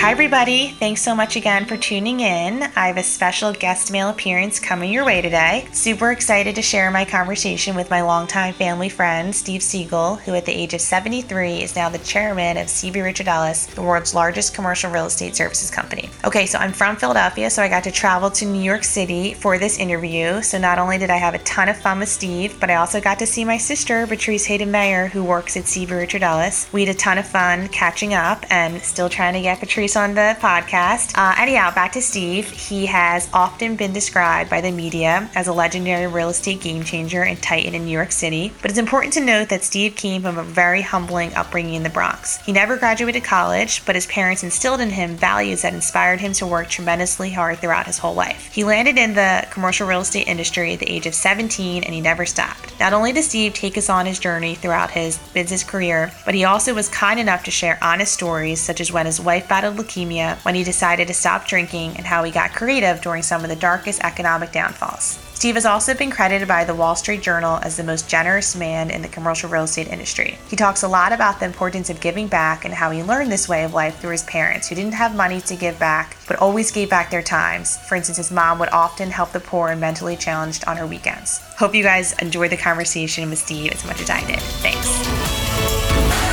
Hi, everybody. Thanks so much again for tuning in. I have a special guest mail appearance coming your way today. Super excited to share my conversation with my longtime family friend, Steve Siegel, who at the age of 73 is now the chairman of CB Richard Ellis, the world's largest commercial real estate services company. Okay, so I'm from Philadelphia, so I got to travel to New York City for this interview. So not only did I have a ton of fun with Steve, but I also got to see my sister, Patrice Hayden Mayer, who works at CB Richard Ellis. We had a ton of fun catching up and still trying to get Patrice on the podcast. Uh, anyhow, back to Steve. He has often been described by the media as a legendary real estate game changer and titan in New York City. But it's important to note that Steve came from a very humbling upbringing in the Bronx. He never graduated college, but his parents instilled in him values that inspired him to work tremendously hard throughout his whole life. He landed in the commercial real estate industry at the age of 17 and he never stopped. Not only did Steve take us on his journey throughout his business career, but he also was kind enough to share honest stories such as when his wife battled leukemia when he decided to stop drinking and how he got creative during some of the darkest economic downfalls. Steve has also been credited by the Wall Street Journal as the most generous man in the commercial real estate industry. He talks a lot about the importance of giving back and how he learned this way of life through his parents, who didn't have money to give back, but always gave back their times. For instance, his mom would often help the poor and mentally challenged on her weekends. Hope you guys enjoyed the conversation with Steve as much as I did. Thanks.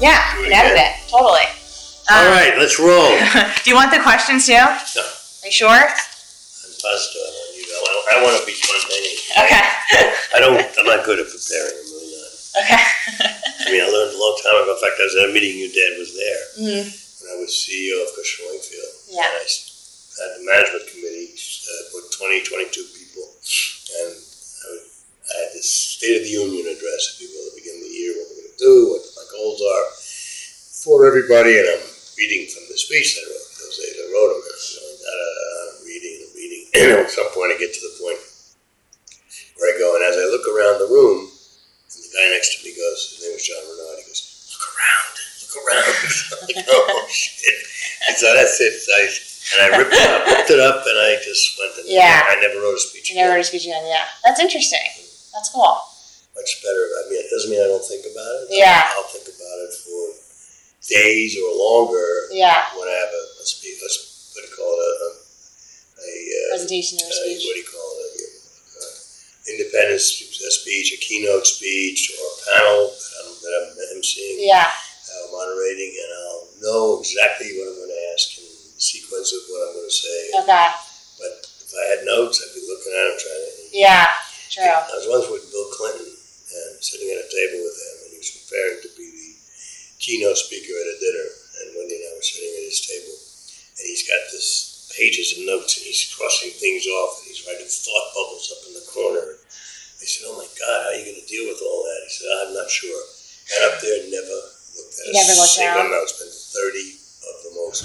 Yeah, Do it can edit again. it. Totally. All Um, right, let's roll. Do you want the questions too? No. Are No, you sure? I'm positive I want you. I want, I want to be spontaneous. Okay. I don't. I'm not good at preparing. I'm really not. okay. I mean, I learned a long time ago. In fact, I was at a meeting. Your dad was there Mhm. when I was CEO of Cushman Wakefield. Yeah. And I s- had the management committee uh, put 20, 22 people, and I, would, I had this State of the Union address, if you will, at the beginning of the year, what we're going to do, what goals are for everybody, and I'm reading from the speech that I wrote. Those days I wrote them, and I'm reading and reading. And at some point, I get to the point where I go, and as I look around the room, and the guy next to me goes, his name was John Renard, he goes, look around, look around. I'm like, oh, shit. And so that's it. I, and I ripped it up, ripped it up, and I just went and Yeah. I never wrote a speech You never again. wrote a speech again. Yeah. That's interesting. That's cool. Much better. I mean, it doesn't mean I don't think about it. Yeah. I'll think about it for days or longer Yeah. when I have a, a speech, a, what do you call it, a, a, a uh, Presentation or speech. what do you call it, a, uh, independence a speech, a keynote speech, or a panel that I'm, that I'm emceeing, Yeah. uh, moderating, and I'll know exactly what I'm going to ask and the sequence of what I'm going to say. Okay. But if I had notes, I'd be looking at them trying to. Yeah. True. I was once with Bill Clinton sitting at a table with him, and he was preparing to be the keynote speaker at a dinner. And Wendy and I were sitting at his table, and he's got this pages of notes, and he's crossing things off, and he's writing thought bubbles up in the corner. I said, "Oh my God, how are you going to deal with all that?" He said, "I'm not sure." And up there, never looked at He never a looked single down. note. Spent thirty of the most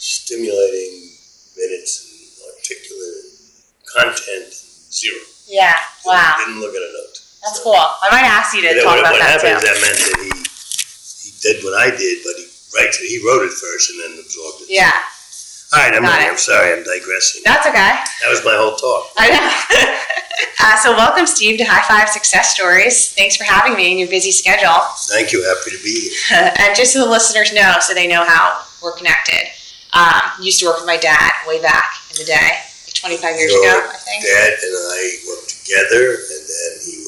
stimulating minutes and articulate and content, zero. Yeah. Wow. Didn't look at a note. That's cool. I might ask you to then talk what, about what that happened is too. that meant that he he did what I did, but he writes it. He wrote it first and then absorbed it. Yeah. All right, I'm, Got ready. it. I'm sorry. I'm digressing. That's okay. That was my whole talk. I know. uh, so welcome, Steve, to High Five Success Stories. Thanks for having me in your busy schedule. Thank you. Happy to be here. and just so the listeners know, so they know how we're connected. Um, used to work with my dad way back in the day, like 25 years Your ago, I think. Dad and I worked together, and then he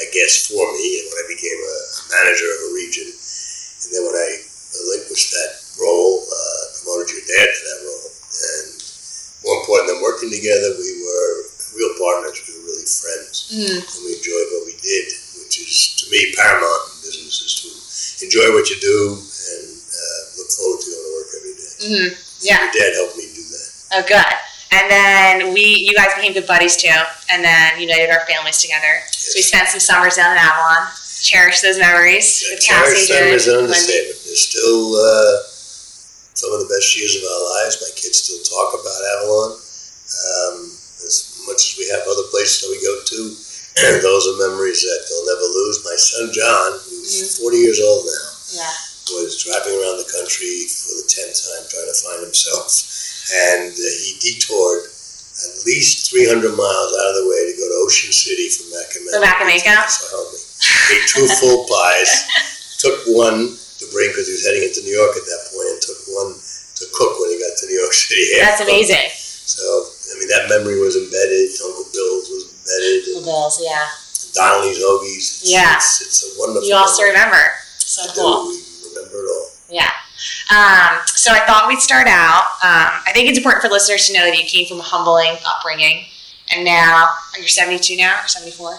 I guess, for me, and when I became a manager of a region, and then when I relinquished that role, uh, promoted your dad to that role, and more important than working together, we were real partners. We were really friends. Mm, and we enjoyed what we did, which is to me paramount in business is to enjoy what you do and uh, look forward to going to work every day. mhm. Yeah. Your dad helped me do that. Oh, good. And then we, you guys became good buddies too, and then united our families together. So we spent some summers down in Avalon. Cherish those memories with Cassie, Cherish them is an understatement. They're still uh, some of the best years of our lives. My kids still talk about Avalon. Um, as much as we have other places that we go to, and those are memories that they'll never lose. My son John, who's 40 years old now, Yeah. was driving around the country for the tenth time trying to find himself, and uh, he detoured at least 300 miles out of the way to go to Ocean City from Mack and Manco? So help me. Ate two full pies, took one, to bring because he was heading into New York at that point and took one to cook when he got to New York City. That's amazing. So, I mean, that memory was embedded. Uncle Bill's was embedded. Uncle Bill's, yeah. Donnelly's Hoagies. It's, Yeah. It's, it's a wonderful. You also memory. remember. So cool. We remember it all. Yeah. Um, so I thought we'd start out. Um, I think it's important for listeners to know that you came from a humbling upbringing, and now you're 72 now or 74?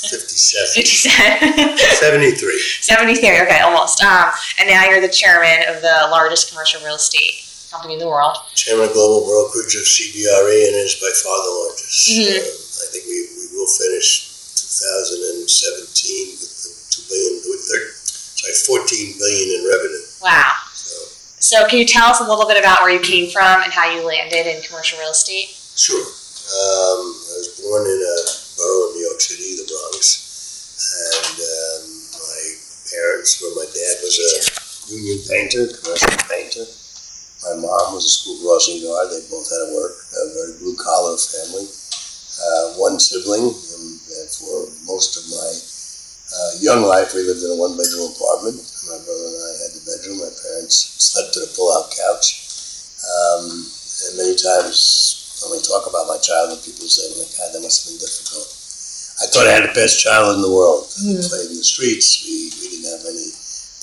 57. 57. 73. 73. Okay, almost. Um, and now you're the chairman of the largest commercial real estate company in the world. Chairman of Global Brokerage of CBRE and is by far the largest. Mhm. Uh, I think we, we will finish 2017 with the 2 billion, with sorry, 14 billion in revenue. Wow. So, can you tell us a little bit about where you came from and how you landed in commercial real estate? sure. Um, I was born in a borough in New York City, the Bronx, and um, my parents were, my dad was a union painter, commercial painter. My mom was a school crossing guard. They both had to work, a very blue collar family. Uh, one sibling, and, and for most of my uh, young life, we lived in a one bedroom apartment. My brother and I had the bedroom. My parents slept in a pull out couch. Um, and many times when we talk about my childhood, people say, oh my God, that must have been difficult. I thought I had the best childhood in the world. We Mhm. played in the streets. We, we didn't have any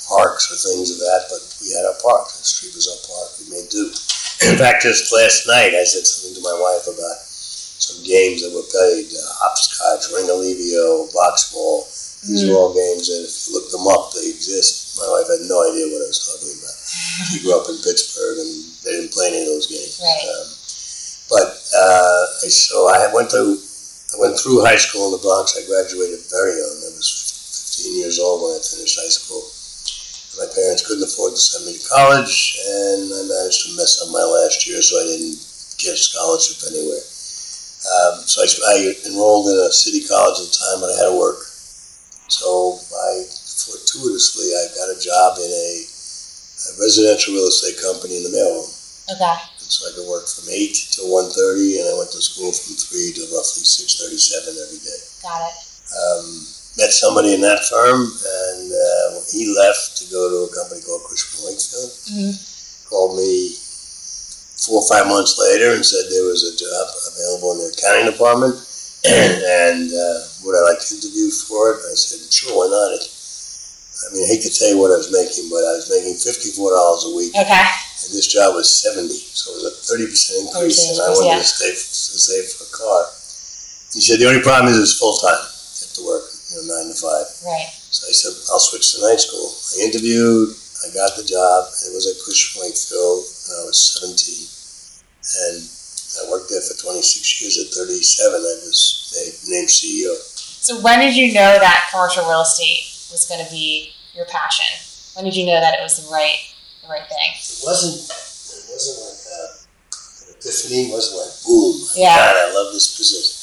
parks or things of that, but we had our park. The street was our park. We made do. In fact, just last night, I said something to my wife about some games that were played: uh, hopscotch, ringolevio, box ball. These are all games that, if you look them up, they exist. My wife had no idea what I was talking about. She grew up in Pittsburgh, and they didn't play any of those games. Right. Um, but uh, I, so I went to I went through high school in the Bronx. I graduated very young. I was 15 years old when I finished high school. My parents couldn't afford to send me to college, and I managed to mess up my last year, so I didn't get a scholarship anywhere. Um, so I, I enrolled in a city college at the time, but I had to work. So I fortuitously I got a job in a, a residential real estate company in the mailroom. Okay. And so I could work from eight to one thirty, and I went to school from three to roughly six thirty-seven every day. Got it. Um, met somebody in that firm, and uh, he left to go to a company called Cushman Wakefield. Mhm. Called me four or five months later and said there was a job available in the accounting department, and uh, would I like to interview for it? I said, sure, why not? It, I mean, I hate to tell you what I was making, but I was making fifty-four dollars a week Okay. and this job was seventy, so it was a thirty percent increase, 30% and I wanted yeah. to save to save for a car. He said the only problem is it's full time. You have to work, you know, nine to five. Right. So I said I'll switch to night school. I interviewed, I got the job. It was at Cushman Wakefield, and I was seventeen, and I worked there for twenty six years. At thirty seven, I was named CEO. So when did you know that commercial real estate was going to be your passion? When did you know that it was the right the right thing? It wasn't. It wasn't like a, an epiphany. It wasn't like boom. Yeah. God, I love this business.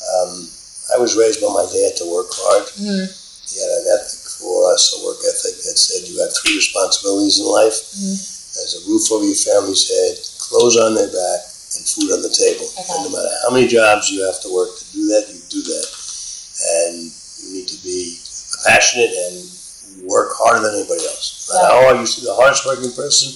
Um, I was raised by my dad to work hard. Mm-hmm. He had an ethic for us, a work ethic that said you have three responsibilities in life: Mhm. there's a roof over your family's head, clothes on their back, and food on the table. Okay. And no matter how many jobs you have to work to do that, you do that. And you need to be passionate and work harder than anybody else. No matter how you see the hardest working person,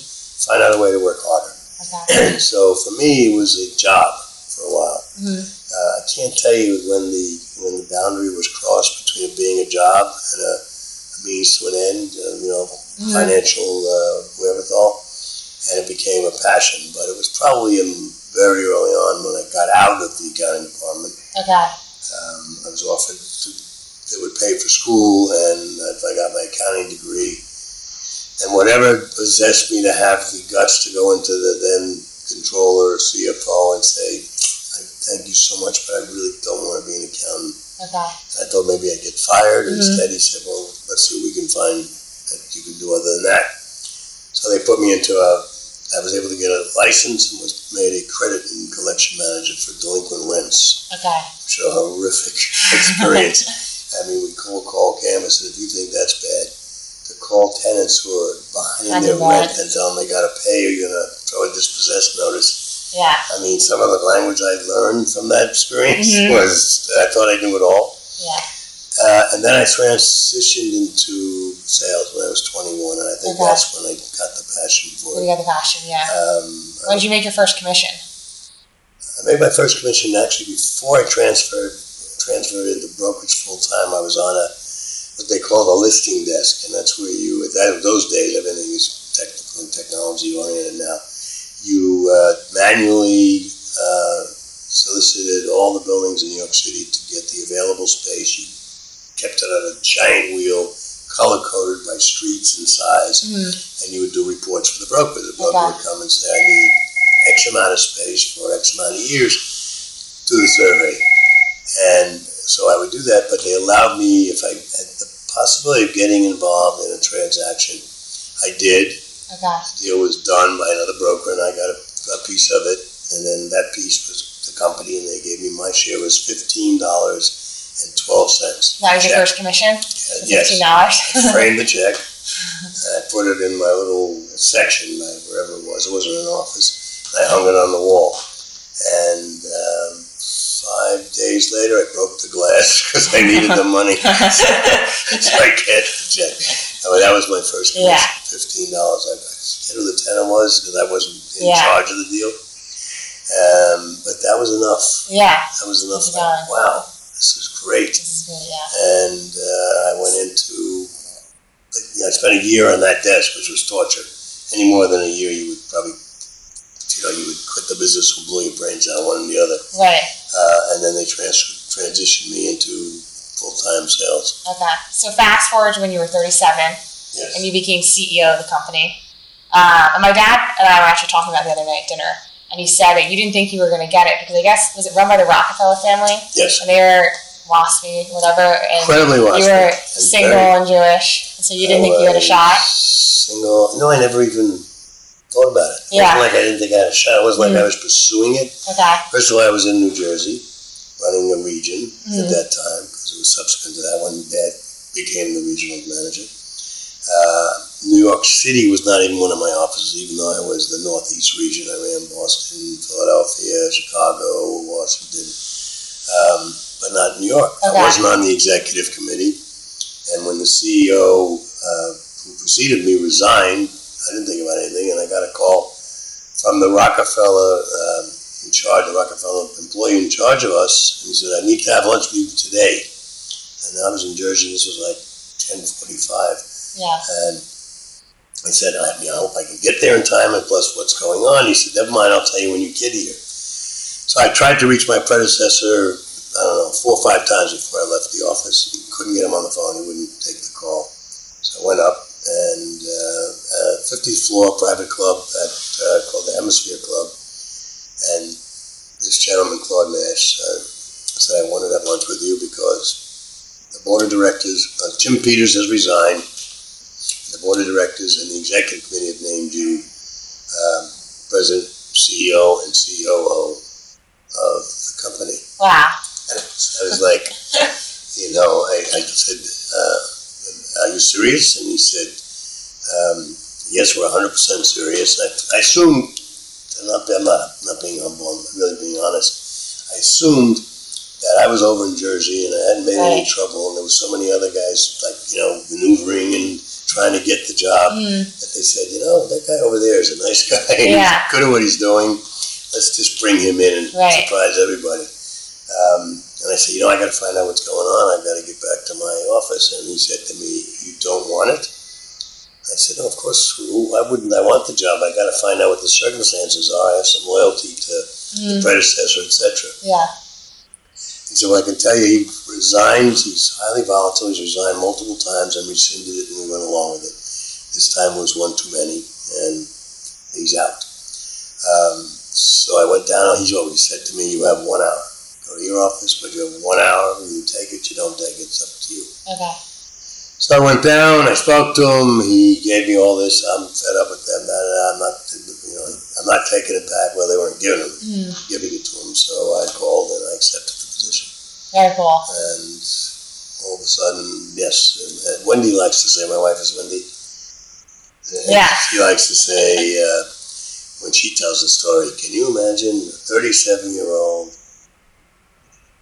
find out a way to work harder. Okay. so for me, it was a job for a while. Mhm. Uh, I can't tell you when the when the boundary was crossed between it being a job and a, a means to an end. Uh, you know, Mhm. financial uh, wherewithal, and it became a passion. But it was probably in very early on when I got out of the accounting department. Okay. Um, I was offered to they would pay for school, and if I got my accounting degree, and whatever possessed me to have the guts to go into the then controller, CFO, and say, I thank you so much, but I really don't want to be an accountant. Okay. I thought maybe I'd get fired. Mhm. Instead, he said, well, let's see what we can find that you can do other than that. So they put me into a, I was able to get a license and was made a credit and collection manager for delinquent rents Okay. which a horrific experience. I mean, we cold call canvas, and if you think that's bad, to call tenants who are behind their rent and tell them they got to pay, you're going to throw a dispossessed notice. Yeah. I mean, some of the language I learned from that experience Mhm. was I thought I knew it all. Yeah. Uh, and then I transitioned into sales when I was 21, and I think Okay. that's when I got the passion for You it. got the passion, yeah. Um, When did you make your first commission? I made my first commission actually before I transferred transferred into brokerage full time. I was on a what they call a listing desk, and that's where you at that, those days everything is technical and technology oriented now. You uh, manually uh, solicited all the buildings in New York City to get the available space. You kept it on a giant wheel, color coded by streets and size Mm. and you would do reports for the broker. The broker Okay. would come and say, I need X amount of space for X amount of years, do the survey. And so I would do that, but they allowed me, if I had the possibility of getting involved in a transaction, I did. Okay. The deal was done by another broker and I got a, a piece of it. And then that piece was the company and they gave me my share was fifteen dollars and twelve cents. That was your first commission? Yes. Fifteen dollars? framed the check. I put it in my little section, like, wherever it was. It wasn't an office. I hung it on the wall. And um, five days later, I broke the glass because I needed the money. so I cashed the check. I mean, that was my first commission, Yeah. fifteen dollars. I I forget who the tenant was because I wasn't in Yeah. charge of the deal. Um, but that was enough. yeah, That was enough. Going. Wow, this is great this is good, yeah. and uh, I went into. You know, I spent a year on that desk, which was torture. Any more than a year, you would probably, you know, you would quit the business or blow your brains out one and the other. Right, Uh, and then they trans- transitioned me into full time sales. okay. So fast forward to when you were thirty-seven Yes. and you became CEO of the company. Uh, and my dad and I were actually talking about the other night at dinner, and you said that you didn't think you were going to get it because I guess was it run by the Rockefeller family, Yes. and they were waspy, whatever, and Incredibly you waspy were and single very- and Jewish, so you didn't I think you had a shot. Single. No, I never even thought about it. It Yeah. wasn't like I didn't think I had a shot. It wasn't like I was pursuing it. Okay, First of all, I was in New Jersey, running a region Mhm. at that time, because it was subsequent to that when Dad became the regional manager. Uh, New York City was not even one of my offices, even though I was the Northeast region. I ran Boston, Philadelphia, Chicago, Washington, um, but not New York. Okay. I wasn't on the executive committee, and when the CEO uh, who preceded me resigned, I didn't think about anything, and I got a call from the Rockefeller um, in charge, the Rockefeller employee in charge of us, and he said, "I need to have lunch with you today." And I was in Jersey. This was like ten forty-five, yeah, and I said, "I, you know, I hope I can get there in time, and plus what's going on." He said, "Never mind, I'll tell you when you get here." So I tried to reach my predecessor. I don't know, four or five times before I left the office. Couldn't get him on the phone. He wouldn't take the call. So I went up and uh, a 50th floor private club at, uh, called the Hemisphere Club. And this gentleman, Claude Nash, uh, said, I wanted to have lunch with you because the board of directors, uh, Jim Peters has resigned. The board of directors and the executive committee have named you um, president, CEO, and COO of the company. wow, And I was like, you know, I, I said, uh, are you serious? And he said, um, yes, we're 100% serious. I, I assumed, I'm not, I'm not, I'm not being humble, I'm really being honest. I assumed that I was over in Jersey and I hadn't made any trouble and there was so many other guys, like, you know, maneuvering and trying to get the job Mm, that they said, you know, that guy over there is a nice guy. Yeah. He's good at what he's doing. Let's just bring him in and Right. surprise everybody. Um, and I said, you know, I got to find out what's going on. I've got to get back to my office. And he said to me, you don't want it? I said, no, of course. Why wouldn't I want the job? I got to find out what the circumstances are. I have some loyalty to the mm, predecessor, etc. yeah, He said, well, I can tell you, he resigned. He's highly volatile. He's resigned multiple times and rescinded it, and we went along with it. This time was one too many, and he's out. Um, so I went down. He's always said to me, you have one hour. Go to your office, but you have one hour. You take it, you don't take it. It's up to you. okay, So I went down. I spoke to him. He gave me all this. I'm fed up with them. I'm not, you know, I'm not taking it back. Well, they weren't giving it, mm, giving it to him. So I called and I accepted the position very cool. and all of a sudden, yes. And, and Wendy likes to say, my wife is Wendy. Yeah. She likes to say uh, when she tells the story, can you imagine a 37 year old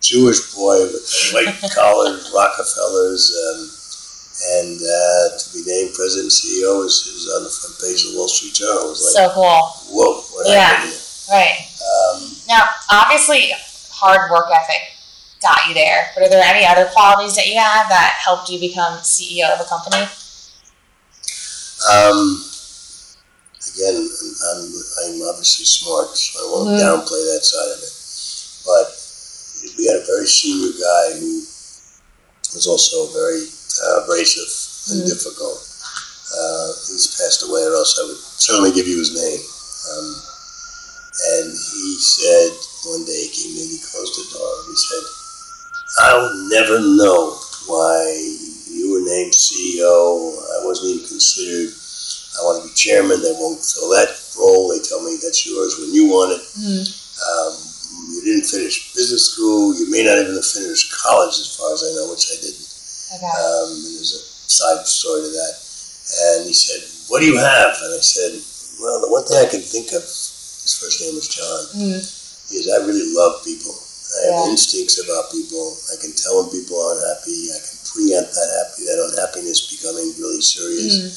Jewish boy with white collar Rockefellers, um, And uh, to be named president and CEO is, is on the front page of the Wall Street Journal. It was like, So cool. whoa, what Yeah. happened here? Right. Um, Now, obviously, hard work ethic got you there, but are there any other qualities that you have that helped you become CEO of a company? Um, again, I'm, I'm obviously smart, so I won't Mhm. downplay that side of it. But we had a very senior guy who was also very uh, abrasive and Mhm. difficult. Uh, he's passed away, or else I would certainly give you his name. Um, and he said one day he came in, he closed the door, and he said, I'll never know why you were named CEO. I wasn't even considered. I want to be chairman. They won't fill that role. They tell me that's yours when you want it. Mm. Um, you didn't finish business school. You may not even have finished college, as far as I know, which I didn't. Okay. Um, and there's a side story to that. And he said, What do you have? And I said, Well, the one thing I can think of, his first name was John, Mm. is I really love people. I have Yeah. instincts about people. I can tell when people aren't happy. I can preempt that happy, that unhappiness becoming really serious. Mm.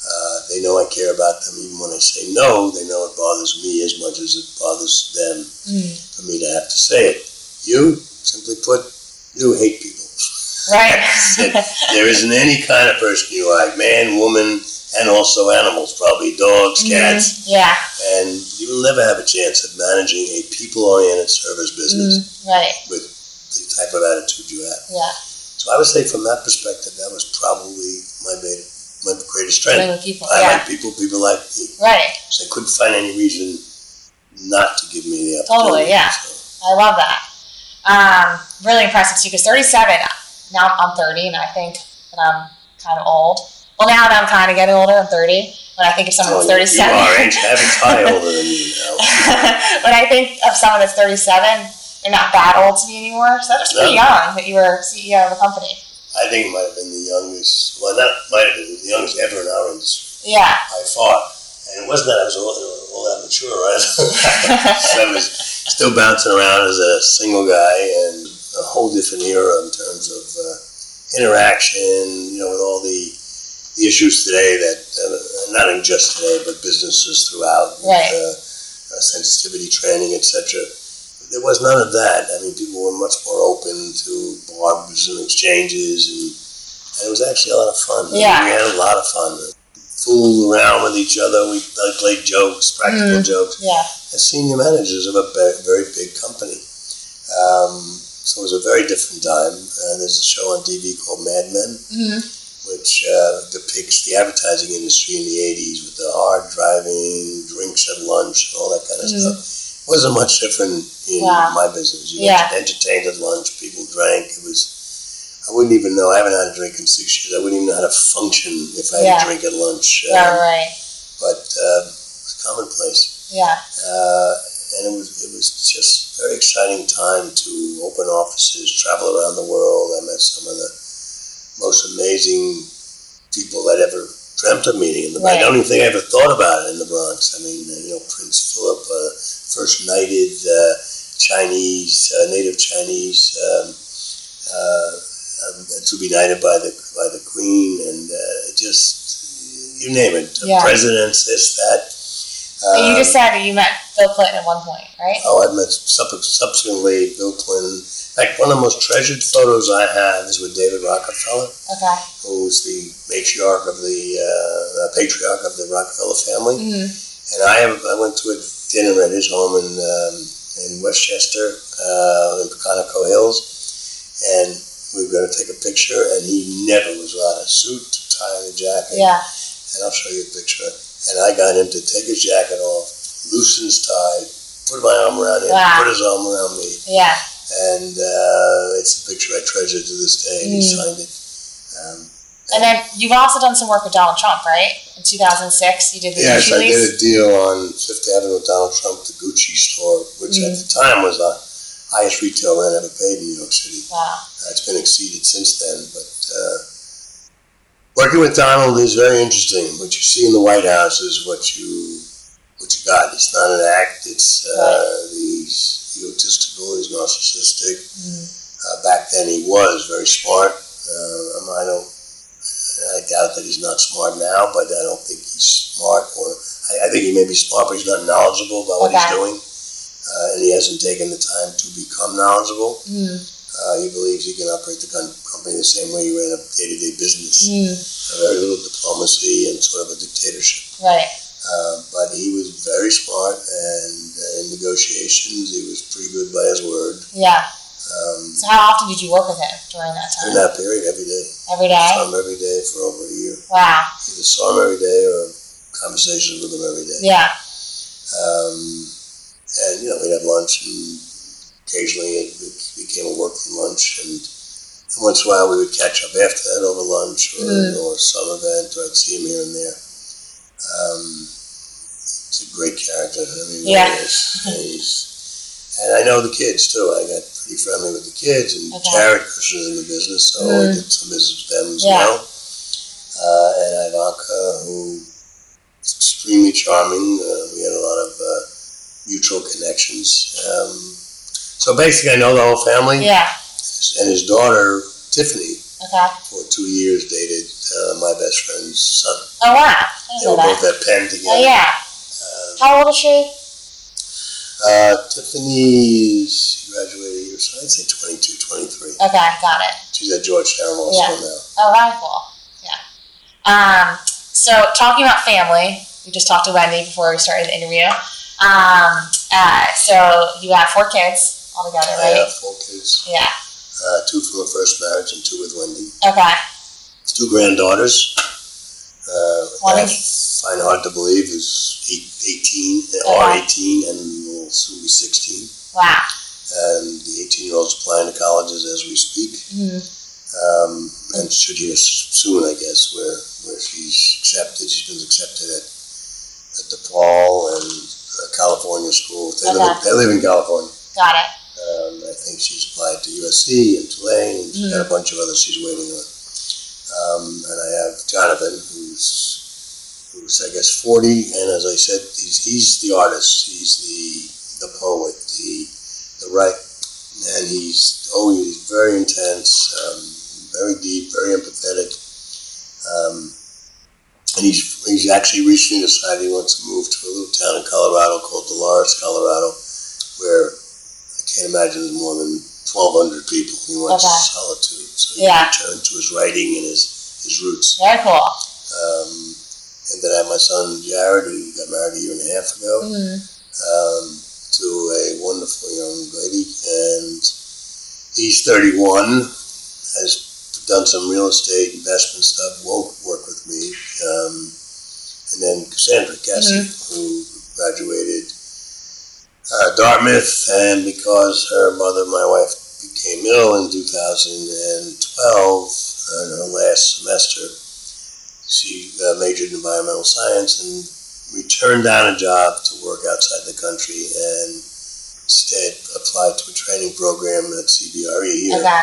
Uh, they know I care about them. Even when I say no, they know it bothers me as much as it bothers them Mm. for me to have to say it. You, simply put, you hate people. Right. there isn't any kind of person you like, man, woman, and also animals, probably dogs, cats, Mhm. Yeah. and you will never have a chance of managing a people-oriented service business Mm. Right. with the type of attitude you have. Yeah. So I would say, from that perspective, that was probably my ma- my greatest strength. People. I Yeah. like people, people like me. Right. So they couldn't find any reason not to give me the opportunity. Totally, yeah. So, I love that. Um, really impressive too, because 37, now I'm 30, and I think that I'm kind of old. Well, now that I'm kind of getting older, I'm 30. When I think of someone that's you- 37, You are, you? Heaven's high older than you now. when I think of someone that's 37, they're not that old to me anymore. So that's pretty No. young that you were CEO of a company. I think it might have been the youngest, well, not might have been the youngest ever in our industry Yeah. by far. And it wasn't that I was all, all that mature, right? I was still bouncing around as a single guy and a whole different era in terms of uh, interaction, you know, with all the, the issues today that, uh, not in just today, but businesses throughout, Right. uh, uh, sensitivity training, etc. There was none of that. I mean, people were much more open to barbs and exchanges, and, and it was actually a lot of fun. Yeah. we had a lot of fun. Fooled around with each other. We like, played jokes, practical jokes Yeah. as senior managers of a very big company. Um, so it was a very different time. Uh, there's a show on TV called Mad Men, hmm which uh, depicts the advertising industry in the 80s with the hard driving, drinks at lunch, and all that kind of Mhm. stuff. It wasn't much different in Wow. my business. You Yeah. entertained at lunch, people drank. It was, I wouldn't even know. I haven't had a drink in six years. I wouldn't even know how to function if I had a drink at lunch. Yeah, Um, right. But uh, it's commonplace Yeah. uh, and it was it was just a very exciting time to open offices, travel around the world. I met some of the most amazing people I'd ever dreamt of meeting in the Right. I don't even think I ever thought about it in the Bronx. I mean, uh, you know, Prince Philip, uh, first knighted uh, Chinese, uh, native Chinese, um, uh, um, to be knighted by the by the Queen, and uh, just you name it, Yeah. presidents, this that. And you Um, just said you met Bill Clinton at one point, right? Oh, I met sub- subsequently Bill Clinton. In fact, one of the most treasured photos I have is with David Rockefeller, Okay. who was the matriarch of the uh, patriarch of the Rockefeller family. hmm And I have, I went to a dinner at his home in um, in Westchester, uh, in Pocantico Hills, and we were going to take a picture. And he never was without a suit, tie, and a jacket. Yeah. And I'll show you a picture. And I got him to take his jacket off, loosen his tie, put my arm around him, Wow. put his arm around me. Yeah. And uh, it's a picture I treasure to this day, and he Mm. signed it. Um, And then you've also done some work with Donald Trump, right? In 2006, you did the yes, Gucci I lease. did a deal on Fifth Avenue with Donald Trump, the Gucci store, which at the time was the highest retail rent ever paid in New York City. Wow. Uh, it's been exceeded since then, but uh, working with Donald is very interesting. What you see in the White House is what you what you got. It's not an act. It's uh, he's egotistical. He's narcissistic. Mhm. Uh, back then, he was very smart. Uh, I don't. I doubt that he's not smart now, but I don't think he's smart, or I, I think he may be smart, but he's not knowledgeable about what he's doing, uh, and he hasn't taken the time to become knowledgeable. Mm, Uh, he believes he can operate the company the same way he ran a day-to-day business. mm, very little diplomacy and sort of a dictatorship. right. Uh, but he was very smart, and uh, in negotiations, he was pretty good by his word. Yeah. Um, So how often did you work with him during that time? that period, every day, Every day. saw him every day for over a year. Wow. Either saw him every day or conversations with him every day. Yeah. Um, and you know, we'd have lunch, and occasionally it, became a working lunch, and once in a while we would catch up after that over lunch or, Mm. or some event, or I'd see him here and there. Um, he's a great character. I mean, he Yeah. is. He's, and I know the kids too. I got pretty friendly with the kids, and Okay. Jared Kushner's in the business, so I Mm. did some business with them as Yeah. well. Uh, and Ivanka, who is extremely charming. Uh, we had a lot of uh, mutual connections. Um, so basically, I know the whole family. Yeah. And his daughter, Tiffany, Okay. for two years dated uh, my best friend's son. Oh wow. They were know both that. at Penn Oh yeah. Uh, How old is she? uh, Tiffany graduated year, so I'd say 22, 23. Okay, got it. She's at Georgetown also Yeah. now. Oh, very cool. Yeah. Um, so talking about family, we just talked to Wendy before we started the interview. Um, uh, so you have four kids altogether, I right? have four kids, Yeah. uh, two from the first marriage and two with Wendy. Okay. Two granddaughters. Uh, One I is- find hard to believe is eight, 18, Okay. or 18, and will soon be 16. Wow. And the 18 year old's applying to colleges as we speak. Mhm. Um, and should hear soon, I guess, where, where she's accepted. She's been accepted at, at DePaul and uh, California school. They, live in, Okay. they live in California. Got it. Um, I think she's applied to USC and Tulane, and she's got a bunch of others she's waiting on. Um, and I have Jonathan, who's who's I guess forty, and as I said, he's, he's the artist, he's the the poet, the the right, and he's always very intense, um, very deep, very empathetic. Um, and he's he's actually recently decided he wants to move to a little town in Colorado called Dolores, Colorado, where can't imagine there's more than 1,200 people. He wants Okay. solitude. So he Yeah. returned to his writing and his, his roots. Very cool. Um, and then I have my son Jared, who got married a year and a half ago, Mhm. um, to a wonderful young lady. And he's 31, has done some real estate investment stuff, won't work with me. Um, and then Cassandra Cassie, who graduated uh, Dartmouth, and because her mother, my wife, became ill in 2012, uh, in her last semester, she uh, majored in environmental science and we turned down a job to work outside the country and instead applied to a training program at CBRE here Okay.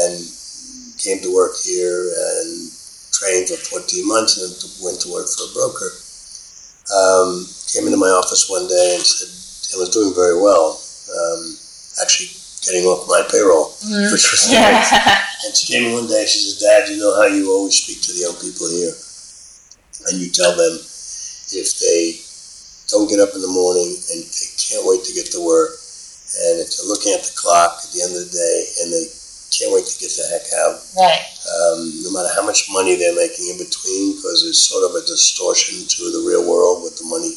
and came to work here and trained for 14 months and went to work for a broker. Um, came into my office one day and said I was doing very well, um, actually getting off my payroll, Mhm. which was. Yeah. And she came in one day. She says, "Dad, you know how you always speak to the young people here, and you tell them if they don't get up in the morning and they can't wait to get to work, and if they're looking at the clock at the end of the day and they can't wait to get the heck out, right. um, no matter how much money they're making in between, because there's sort of a distortion to the real world with the money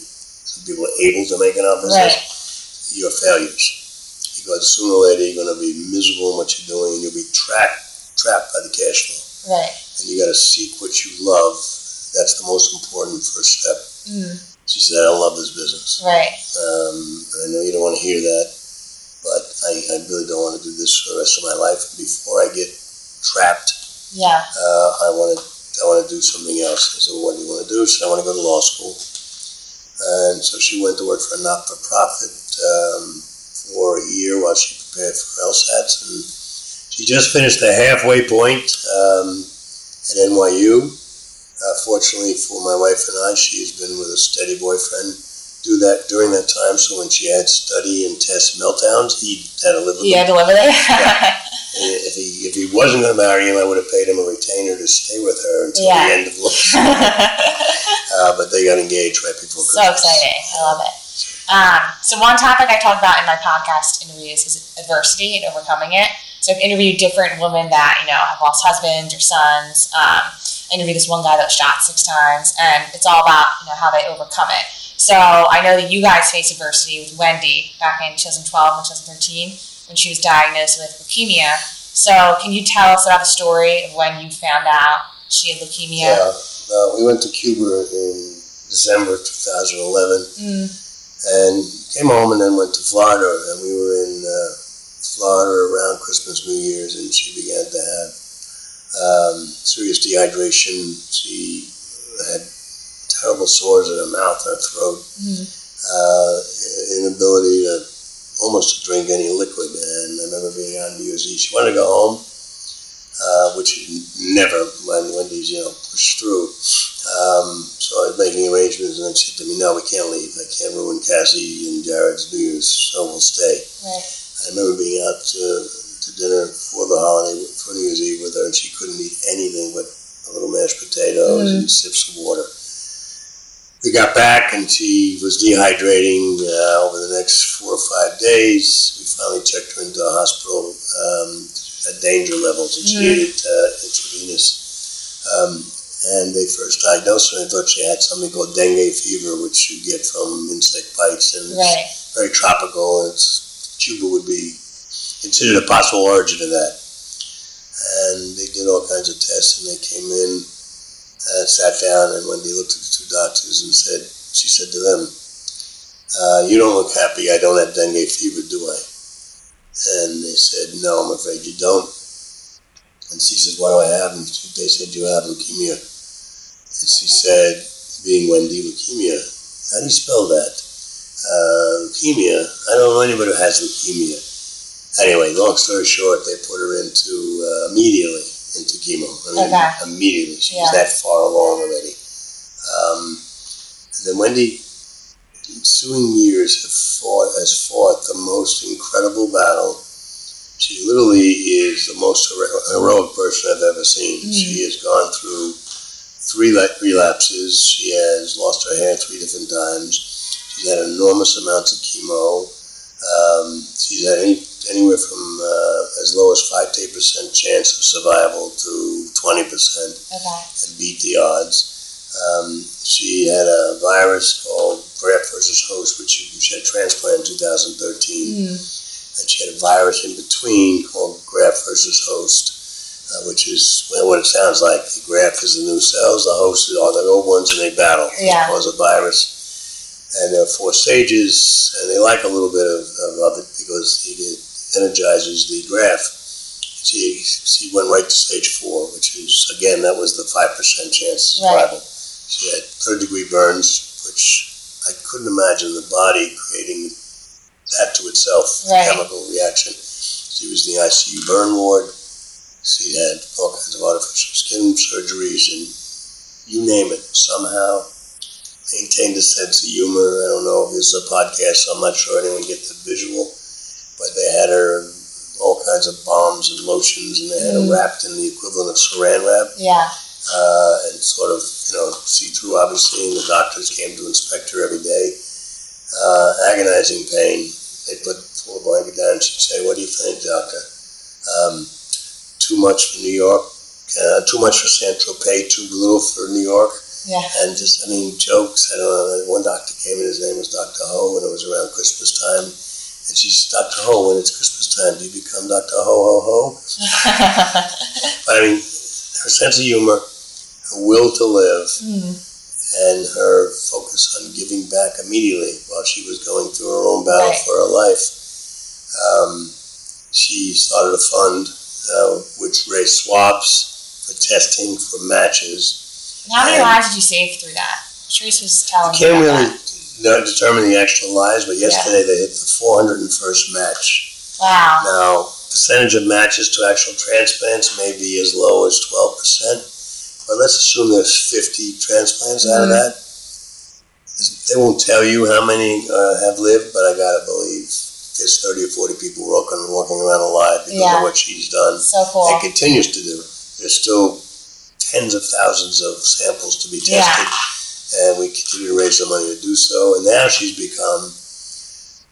people are able to make our business." Right. you're failures. Because sooner or later you're going to be miserable in what you're doing and you'll be trapped, trapped by the cash flow. Right. And you got to seek what you love. That's the most important first step. Mm. She said, I don't love this business. Right. Um, I know you don't want to hear that, but I, I really don't want to do this for the rest of my life. Before I get trapped, Yeah. uh, I want to I want to do something else. I said, well, what do you want to do? She said, I want to go to law school. And so she went to work for a not-for-profit um, for a year while she prepared for LSATs. And she just finished the halfway point um, at NYU. Uh, fortunately for my wife and I, she's been with a steady boyfriend do that during that time. So when she had study and test meltdowns, he had to live with You them. had to live with it. if he if he wasn't going to marry him, I would have paid him a retainer to stay with her until Yeah. the end of life. uh, but they got engaged right before so Christmas. exciting. I love it. Um, so one topic I talk about in my podcast interviews is adversity and overcoming it. So I've interviewed different women that you know have lost husbands or sons. Um, I interviewed this one guy that was shot six times, and it's all about you know how they overcome it. So I know that you guys faced adversity with Wendy back in 2012 and 2013 when she was diagnosed with leukemia. So can you tell us about the story of when you found out she had leukemia? Yeah, uh, we went to Cuba in December 2011 Mm, and came home and then went to Florida. And we were in uh, Florida around Christmas, New Year's, and she began to have um, serious dehydration. She had terrible sores in her mouth and her throat, mm, uh, inability to almost to drink any liquid. And I remember being on New Year's Eve. She wanted to go home, uh, which never, when Wendy's, you know, pushed through. Um, so I was making arrangements, and then she said to me, "No, we can't leave. I can't ruin Cassie and Jared's New Year's, so we'll stay." right. I remember being out to, to dinner for the holiday for New Year's Eve with her, and she couldn't eat anything but a little mashed potatoes Mm. and sips of water. We got back, and she was dehydrating uh, over the next four or five days. We finally checked her into the hospital um, at danger levels, It's Mm. needed uh, intravenous. Um, and they first diagnosed her and thought she had something called dengue fever, which you get from insect bites, and it's very tropical, and it's, Cuba would be considered a possible origin of that. And they did all kinds of tests, and they came in and sat down, and Wendy looked at the two doctors and said, she said to them, uh, "You don't look happy. I don't have dengue fever, do I?" And they said, "No, I'm afraid you don't." And she says, "What do I have?" And they said, "You have leukemia." And she said, "Being Wendy, leukemia. How do you spell that?" uh, leukemia. I don't know anybody who has leukemia. Anyway, long story short, they put her into uh, immediately into chemo. I mean, Okay. immediately. She Yeah. was that far along already. Um, and then Wendy, ensuing years, have fought has fought the most incredible battle. She literally is the most heroic person I've ever seen. Mm. She has gone through three relapses. She has lost her hair three different times. She's had enormous amounts of chemo. Um, she's had any, anywhere from uh, as low as 5 to 8% chance of survival to 20% Okay. and beat the odds. Um, she had a virus called graft versus host, which she, she had transplanted in 2013 Mm, and she had a virus in between called graft versus host, uh, which is well, what it sounds like. The graft is the new cells, the host are the old ones, and they battle Yeah. to cause a virus. And there are four stages, and they like a little bit of, of, it because it energizes the graft. She, she went right to stage four, which is, again, that was the 5% chance of Right. survival. She had third degree burns, which I couldn't imagine the body creating that to itself, Right. chemical reaction. She was in the ICU burn ward. She had all kinds of artificial skin surgeries and you name it. Somehow maintained a sense of humor. I don't know if this is a podcast, so I'm not sure anyone get the visual, but they had her all kinds of bombs and lotions, and they had her Mm. wrapped in the equivalent of saran wrap yeah. Uh, and sort of, you know, see through, obviously, and the doctors came to inspect her every day. Uh, agonizing pain. They put pull a blanket down and she'd say, What do you think, doctor? Um, too much for New York, uh, too much for Saint-Tropez, too little for New York. Yeah. And just, I mean, jokes. I don't know. One doctor came in, his name was Dr. Ho, and it was around Christmas time. And she said, Dr. Ho, when it's Christmas time, do you become Dr. Ho, Ho, Ho? But I mean, her sense of humor, her will to live, Mm, and her focus on giving back immediately while she was going through her own battle Right. for her life. Um, she started a fund uh, which raised swaps for testing for matches. And how many And- lives did you save through that? Trace was telling me can't really that. determine the actual lives, but yesterday they hit the 401st match. Wow. Now, percentage of matches to actual transplants may be as low as 12%, but let's assume there's 50 transplants out of Mhm. that. They won't tell you how many uh, have lived, but I gotta believe there's thirty or forty people walking, walking around alive because Yeah. of what she's done So cool. and continues to do. There's still tens of thousands of samples to be Yeah. tested, and we continue to raise the money to do so. And now she's become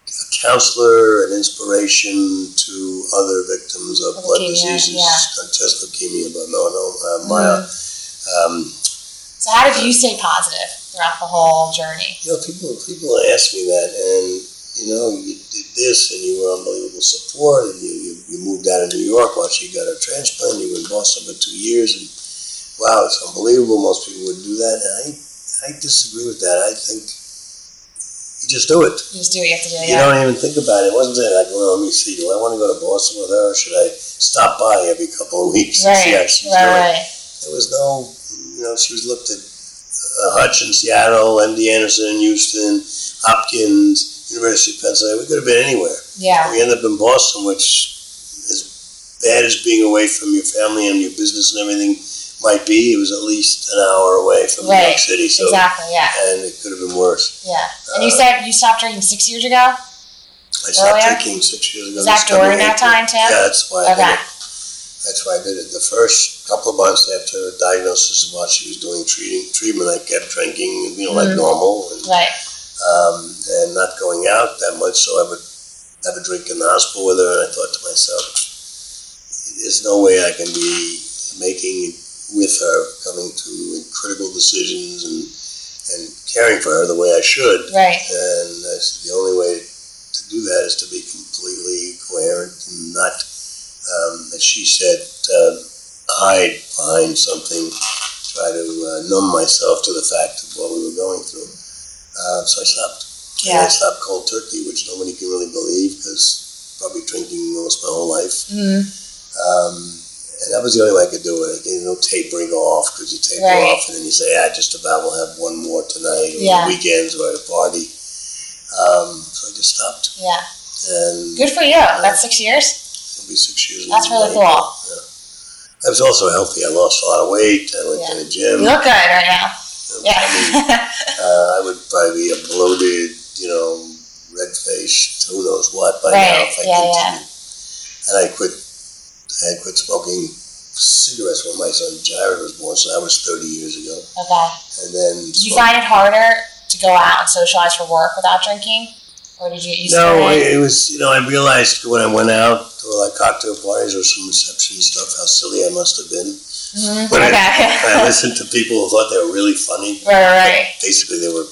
a counselor, an inspiration to other victims of blood diseases, yeah. Mm-hmm. not just leukemia, but melanoma, uh, myo- um, So how did you stay positive throughout the whole journey? You know, people people ask me that, and you know, you did this, and you were unbelievable support, and you, you, you moved out of New York while she got her transplant. You were in Boston for two years, and wow, it's unbelievable. Most people would do that, and I I disagree with that. I think you just do it. You just do what you have to do. You Yeah. don't even think about it. It wasn't that like, well, let me see. Do I want to go to Boston with her, or should I stop by every couple of weeks and see Right. how she's Right. doing? Right. There was no, you know, she was looked at uh, Hutch in Seattle, MD Anderson in Houston, Hopkins, University of Pennsylvania. We could have been anywhere. Yeah. We ended up in Boston, which, as bad as being away from your family and your business and everything might be, it was at least an hour away from New York City. So, Exactly. Yeah. and it could have been worse. Yeah. And you Uh, said you stopped drinking six years ago. I stopped Earlier? drinking six years ago. Was that during that time, too? Yeah, that's why Okay. That's why I did it. The first couple of months after the diagnosis while she was doing treating treatment, I kept drinking, you know, like Mhm. normal, and, Right. um, and not going out that much. So I would have a drink in the hospital with her, and I thought to myself, "There's no way I can be making with her, coming to critical decisions and and caring for her the way I should." Right. And that's the only way to do that is to be completely coherent and not, um, as she said, uh, hide behind something, try to uh, numb myself to the fact of what we were going through. Uh, so I stopped. And I stopped cold turkey, which nobody can really believe because probably drinking almost my whole life. Mm. Um, and that was the only way I could do it. I gave no tapering off because you taper Right. off and then you say, I just about will have one more tonight or Yeah. weekends or at a party. Um, so I just stopped. Yeah. And Good for you. That's six years. Be six years. That's really cool. Yeah. I was also healthy. I lost a lot of weight. I went Yeah. to the gym. You look good right now. I mean, Yeah. uh, I would probably be a bloated, you know, red faced, who knows what by now Right. if I Yeah, yeah. And I quit. I had quit smoking cigarettes when my son Jared was born, so that was 30 years ago. okay. And then Did you find it harder to go out and socialize for work without drinking, or did you? you no, started- it, it was you know I realized when I went out to like cocktail parties or some reception stuff how silly I must have been. Mhm. When I- Okay. I listened to people who thought they were really funny. right. Right. Basically, they were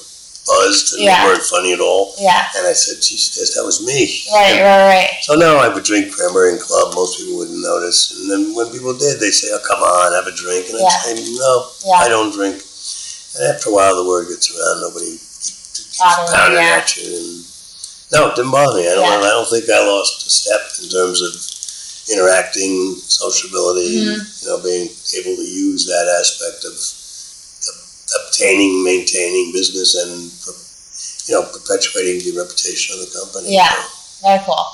buzzed and Yeah. they weren't funny at all. Yeah. And I said, "Jesus, that was me." Right. Right. Right. So now I would drink cranberry and club. Most people wouldn't notice, and then when people did, they say, "Oh, come on, have a drink," and Yeah. I'd say, "No, Yeah. I don't drink." And after a while, the word gets around. Nobody keeps pounding yeah. at you, and no, it didn't bother me. I don't. Yeah. I don't think I lost a step in terms of interacting, sociability, Mhm. you know, being able to use that aspect of, of obtaining, maintaining business, and you know, perpetuating the reputation of the company. Yeah. Very cool.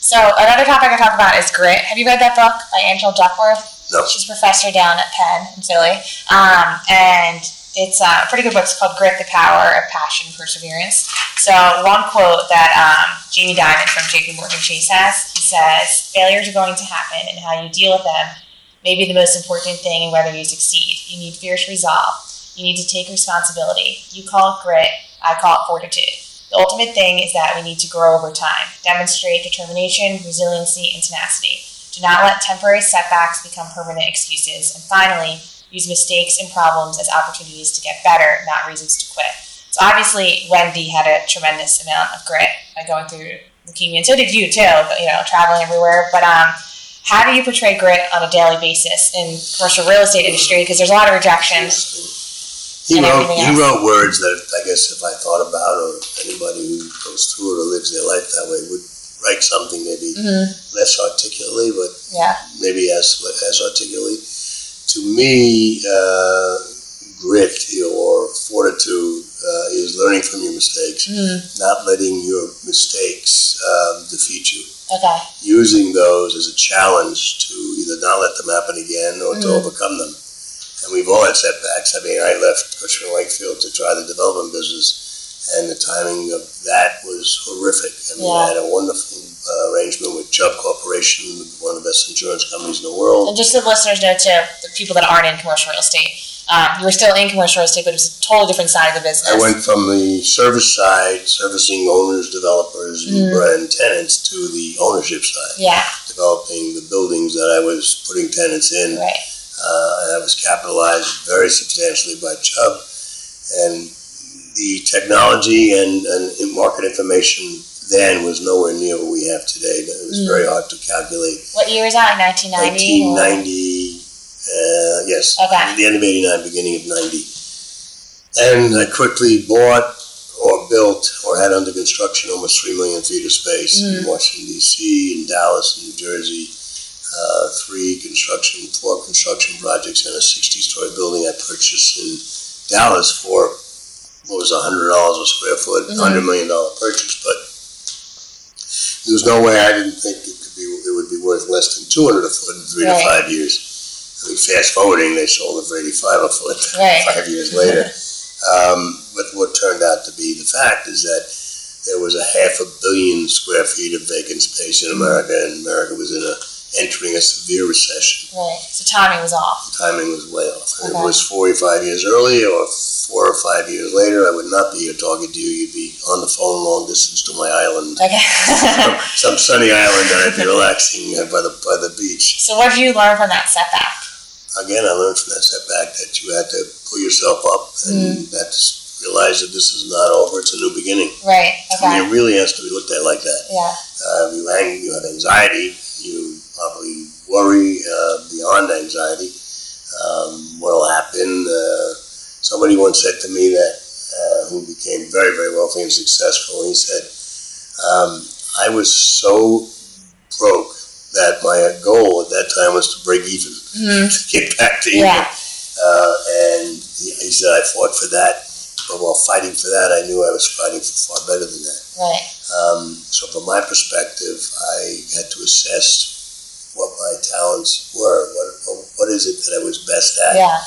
So another topic I talk about is grit. Have you read that book by Angela Duckworth? No. She's a professor down at Penn in Philly, um, and it's a pretty good book. It's called Grit: The Power of Passion and Perseverance. So one quote that um, Jamie Dimon from J.P. Morgan Chase has, he says, "Failures are going to happen, and how you deal with them may be the most important thing in whether you succeed. You need fierce resolve. You need to take responsibility. You call it grit. I call it fortitude." The ultimate thing is that we need to grow over time, demonstrate determination, resiliency, and tenacity. Do not let temporary setbacks become permanent excuses. And finally, use mistakes and problems as opportunities to get better, not reasons to quit. So obviously, Wendy had a tremendous amount of grit by going through leukemia, and so did you too. You know, traveling everywhere. But um, how do you portray grit on a daily basis in commercial real estate industry? Because there's a lot of rejections. He wrote, he wrote words that I guess if I thought about or anybody who goes through it or lives their life that way would write something maybe Mm-hmm. less articulately, but Yeah. maybe as as articulately. To me, uh, grit or fortitude uh, is learning from your mistakes, Mm-hmm. not letting your mistakes um, defeat you. Okay. Using those as a challenge to either not let them happen again or to Mhm. overcome them. And we've all had setbacks. I mean, I left Cushman Wakefield to try the development business, and the timing of that was horrific. And we Yeah. had a wonderful uh, arrangement with Chubb Corporation, one of the best insurance companies in the world. And just so the listeners know too, the people that aren't in commercial real estate, um, you were still in commercial real estate, but it was a totally different side of the business. I went from the service side, servicing owners, developers, Mm. and tenants, to the ownership side, Yeah, developing the buildings that I was putting tenants in. right. Uh, and I was capitalized very substantially by Chubb. And the technology and, and market information then was nowhere near what we have today. It was Mm. very hard to calculate. What year was that? 1990? 1990, uh, yes, Okay. the end of 89, beginning of 90. And I quickly bought or built or had under construction almost 3 million feet of space in Washington, D.C., in Dallas, in New Jersey. Uh, three construction, four construction projects, and a 60 story building I purchased in Dallas for what was $100 a square foot, Mhm. $100 million purchase. But there was no way I didn't think it could be, it would be worth less than 200 a foot in three Right. to five years. I mean, fast forwarding, they sold it for 85 a foot Right. five years later. Um, but what turned out to be the fact is that there was a half a billion square feet of vacant space in America, and America was in a entering a severe recession. Right. So timing was off. Timing was way off. If Okay. it was 45 years early or four or five years later, I would not be here talking to you. You'd be on the phone long distance to my island, Okay. some sunny island, and I'd be relaxing uh, by the by the beach. so what did you learn from that setback? Again, I learned from that setback that you had to pull yourself up and Mm. that's realize that this is not over. It's a new beginning. Right. I mean, it really has to be looked at like that. Yeah. Uh, you hang, you have anxiety, probably worry uh, beyond anxiety. Um, what will happen? Uh, somebody once said to me that, uh, who became very, very wealthy and successful, he said, um, I was so broke that my goal at that time was to break even, hmm to get back to even. Yeah. Uh, and he, he said, I fought for that, but while fighting for that, I knew I was fighting for far better than that. Right. Um, so from my perspective, I had to assess what my talents were. What, what is it that I was best at? Yeah.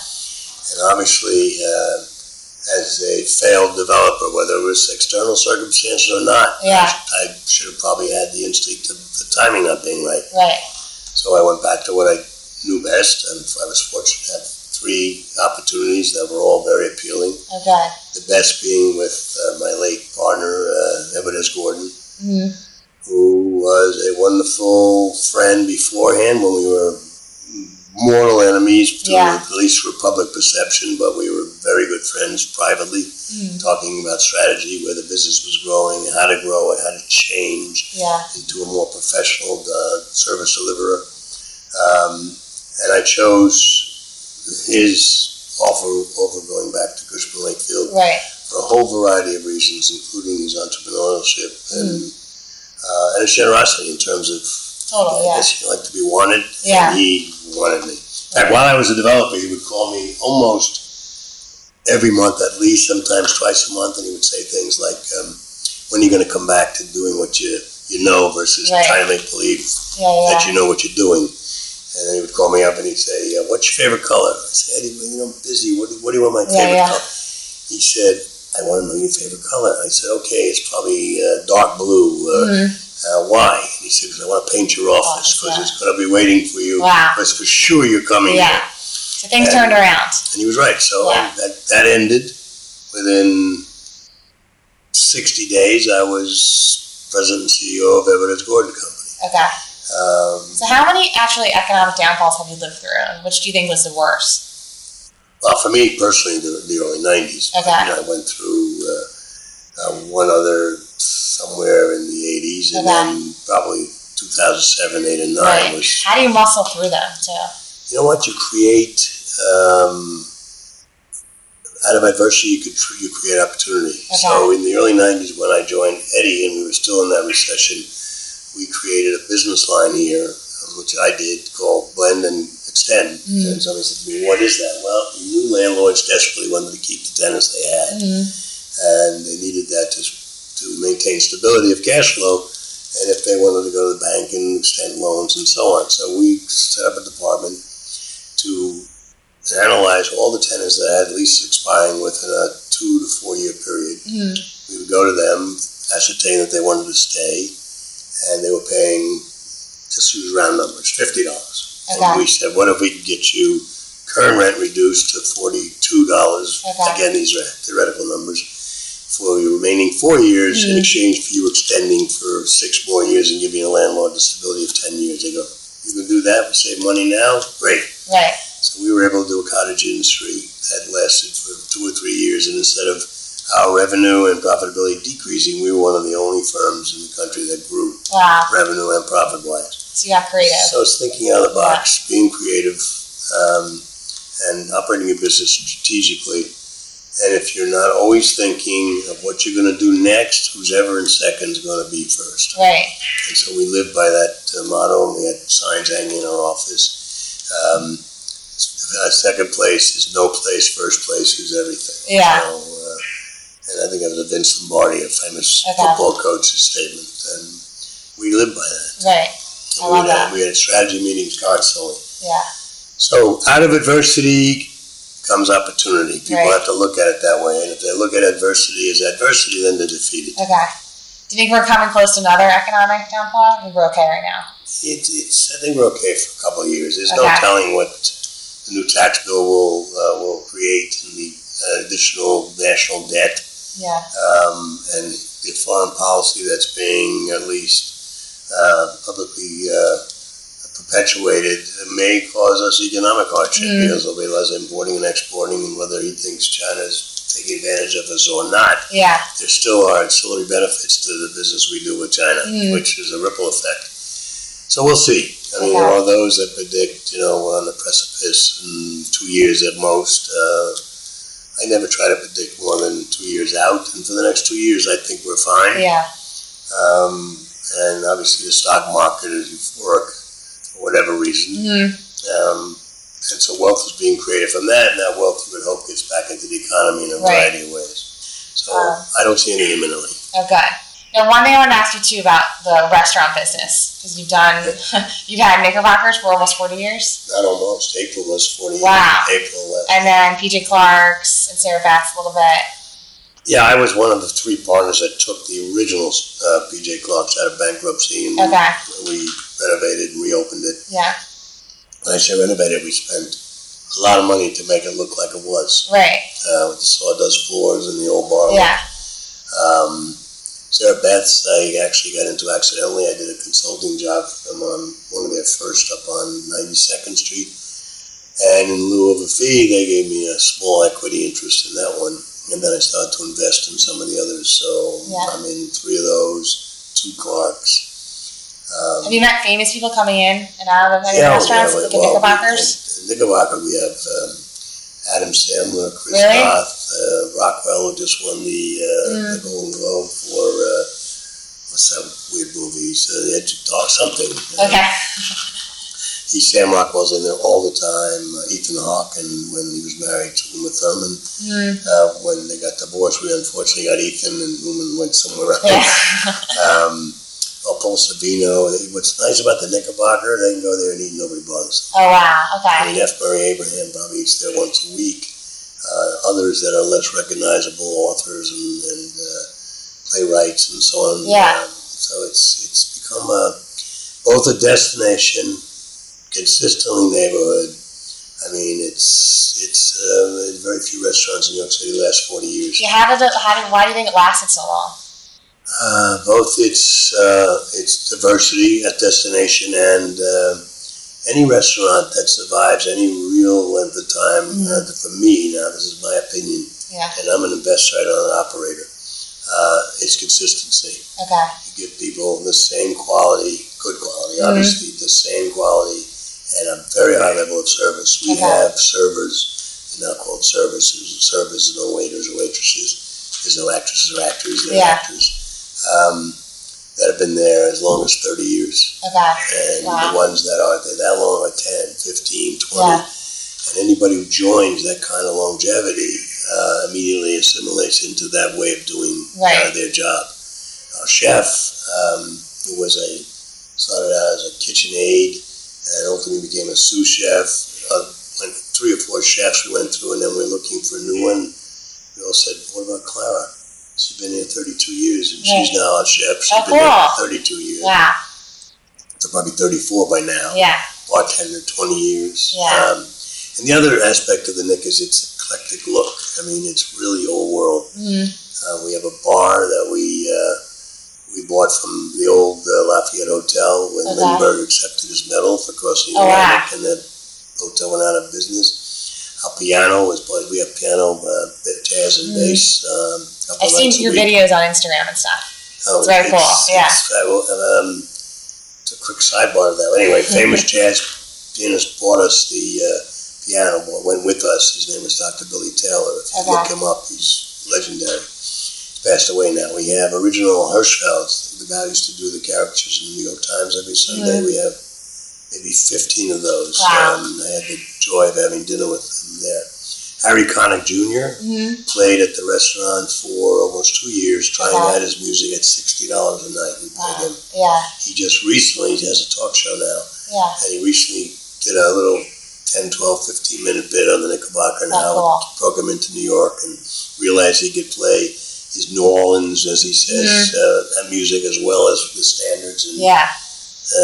And obviously, uh, as a failed developer, whether it was external circumstances or not, Yeah. I, I should have probably had the instinct of the timing not being right. Right. So I went back to what I knew best, and I was fortunate to have three opportunities that were all very appealing. Okay. The best being with uh, my late partner, uh, Edward S. Gordon hmm who was a wonderful friend beforehand when we were mortal enemies, to, Yeah. at least for public perception, but we were very good friends privately, Mm. talking about strategy, where the business was growing, how to grow it, how to change Yeah. into a more professional uh, service deliverer. Um, and I chose his offer over going back to Cushman Wakefield Right. for a whole variety of reasons, including his entrepreneurship and uh, and his generosity in terms of Total. I Yeah. guess he liked to be wanted, Yeah. and he wanted me. In fact, while I was a developer, he would call me almost every month, at least sometimes twice a month, and he would say things like, um, "When are you going to come back to doing what you you know versus Right. trying to make believe Yeah. Yeah. that you know what you're doing?" And then he would call me up and he'd say, uh, "What's your favorite color?" I said, "Eddie, you know, I'm busy. What do, what do you want my Yeah, favorite yeah. color?" He said, "I want to know your favorite color." I said, "Okay, it's probably uh, dark blue." Uh, Mhm. uh, why? And he said, because I want to paint your office because yeah. it's going to be waiting for you. Wow. Because for sure you're coming Yeah. here. So things And- turned around. And he was right. So Yeah. that, that ended. Within 60 days, I was president and CEO of Edward S. Gordon Company. Okay. Um, So how many actually economic downfalls have you lived through, and which do you think was the worst? Well, for me personally, the, the early 90s. Okay. Know, I went through uh, uh, one other somewhere in the 80s, and Okay. then probably 2007, 8, and 9 Right. was How do you muscle through them too? you know what you create um, out of adversity you could you create opportunity Okay. so in the early 90s when i joined eddie and we were still in that recession we created a business line here um, which i did called blend and extend Mm. and somebody said to me what is that well you knew landlords desperately wanted to keep the tenants they had Mm-hmm. and they needed that to, to maintain stability of cash flow and if they wanted to go to the bank and extend loans and so on. So we set up a department to analyze all the tenants that had leases expiring within a two to four year period. Mhm. We would go to them, ascertain that they wanted to stay, and they were paying, just use round numbers, fifty dollars. Okay. And we said, what if we could get you current rent reduced to forty-two dollars? Okay. Again, these are theoretical numbers, for the remaining four years in Mhm. exchange for you extending for six more years and giving a landlord a stability of ten years. They go, you can do that, we save money now, great. Right. So we were able to do a cottage industry that lasted for two or three years, and instead of our revenue and profitability decreasing, we were one of the only firms in the country that grew Wow. revenue and profit wise. So you got creative. So it's thinking out of the box, being creative, um, and operating your business strategically. And if you're not always thinking of what you're going to do next, who's ever in second is going to be first. Right. And so we live by that uh, motto, and we had signs hanging in our office. Um, second place is no place, first place is everything. Yeah. So, uh, and I think it was a Vince Lombardi, a famous Okay. football coach's statement, and we live by that. Right. I we, had, that. we had strategy meetings constantly. Yeah. So out of adversity comes opportunity. People Right. have to look at it that way, and if they look at adversity as adversity, then they're defeated. Okay. Do you think we're coming close to another economic downfall? I think we're okay right now. It's, it's, I think we're okay for a couple of years. There's no telling what the new tax bill will uh, will create and the uh, additional national debt Yeah. um, and the foreign policy that's being at least uh, publicly uh, perpetuated may cause us economic hardship Mm. because there'll be less importing and exporting, and whether he thinks China's taking advantage of us or not, Yeah. there still are ancillary benefits to the business we do with China, Mm. which is a ripple effect. So we'll see. I mean, Okay. there are those that predict, you know, we're on the precipice in two years at most. Uh, I never try to predict more than two years out, and for the next two years, I think we're fine. Yeah. Um, and obviously, the stock market is euphoric for whatever reason. hmm Um, and so wealth is being created from that, and that wealth you would hope gets back into the economy in a Right. variety of ways. So Um, I don't see any imminently. Okay. Now, one thing I want to ask you too about the restaurant business because you've done, you've had Knickerbockers for almost forty years, Not almost. April was 40 Wow. April left. and then PJ Clarke's and Sarabeth's a little bit. Yeah, I was one of the three partners that took the original uh, PJ Clarke's out of bankruptcy and Okay. we renovated and reopened it. Yeah. When I say renovated, we spent a lot of money to make it look like it was Right. uh, with the sawdust floors and the old bar. Yeah. Um, Sarabeth's, I actually got into accidentally. I did a consulting job for them on one of their first up on 92nd Street. And in lieu of a fee, they gave me a small equity interest in that one. And then I started to invest in some of the others. So Yeah. I'm in three of those, two Clarks. Um, Have you met famous people coming in and out of any yeah, restaurants, yeah, like well, Knickerbockers? in Knickerbocker, we have um, Adam Sandler, Chris Really? Roth, uh, Rockwell, who just won the, uh, Mm. the Golden Globe for uh, what's that weird movie? The Edge of Dark something. Okay. he Sam Rockwell's in there all the time. Uh, Ethan Hawke, and when he was married to Uma Thurman, Mm, uh, when they got divorced, we unfortunately got Ethan, and Uma went somewhere else. yeah. Um, oh, Paul Sorvino. What's nice about the Knickerbocker, they can go there and eat, nobody bothers them. oh wow. I Okay. mean, F. Murray Abraham probably eats there once a week. Uh, others that are less recognizable, authors and, and uh, playwrights and so on. Yeah. Um, so it's it's become a, both a destination, consistently neighborhood. I mean, it's it's uh, very few restaurants in New York City the last forty years. Yeah. How did it? How did? Why do you think it lasted so long? Uh, both its uh, its diversity at destination and uh, any restaurant that survives any real length of time. Uh, for me, now this is my opinion, Yeah. and I'm an investor, I don't an operator. Uh, it's consistency. Okay. You give people the same quality, good quality, Mhm. obviously the same quality, and a very high level of service. We Okay. have servers, they're not called services. Servers, no waiters or waitresses. There's no actresses or actors. They're Yeah. actors um, that have been there as long as 30 years. Okay. And Wow. the ones that are there that long are 10, 15, 20. Yeah. And anybody who joins that kind of longevity uh, immediately assimilates into that way of doing Right. uh, their job. Our chef, um, who was a started out as a kitchen aide and ultimately became a sous chef, uh, went three or four chefs we went through, and then we are looking for a new one. We all said, "What about Clara? She's been here 32 years, and she's now a chef. She's Oh, been here cool. for 32 years. Wow. So probably 34 by now. Yeah. Bartender 20 years. Yeah. Um, and the other aspect of the Nick is its eclectic look. I mean, it's really old world. Mm. Uh, we have a bar that we uh, we bought from the old uh, Lafayette Hotel when Okay. Lindbergh accepted his medal for crossing the Oh, wow. Atlantic, and the hotel went out of business. Our piano was played. We have piano, uh, jazz, and Mhm. bass. Um, I've seen your videos on Instagram and stuff. Oh, It's very cool, yeah. It's, I will- um, it's a quick sidebar of that. Anyway, famous jazz pianist bought us the uh, piano, went with us. His name was Dr. Billy Taylor. If you Okay. look him up, he's legendary. Passed away now. We have original Hirschfeld, the guy who used to do the caricatures in the New York Times every Sunday. We have maybe 15 of those. Wow. Um, I had the joy of having dinner with him there. Harry Connick Jr Mm-hmm. played at the restaurant for almost two years, trying Okay. out his music at sixty dollars a night. We paid Wow. him. Yeah. He just recently he has a talk show now, Yeah. and he recently did a little 10, 12, 15 minute bit on the Knickerbocker and Oh, how cool. it broke him into New York and realized he could play his New Orleans, as he says, uh, music as well as the standards, and, Mm-hmm. Yeah.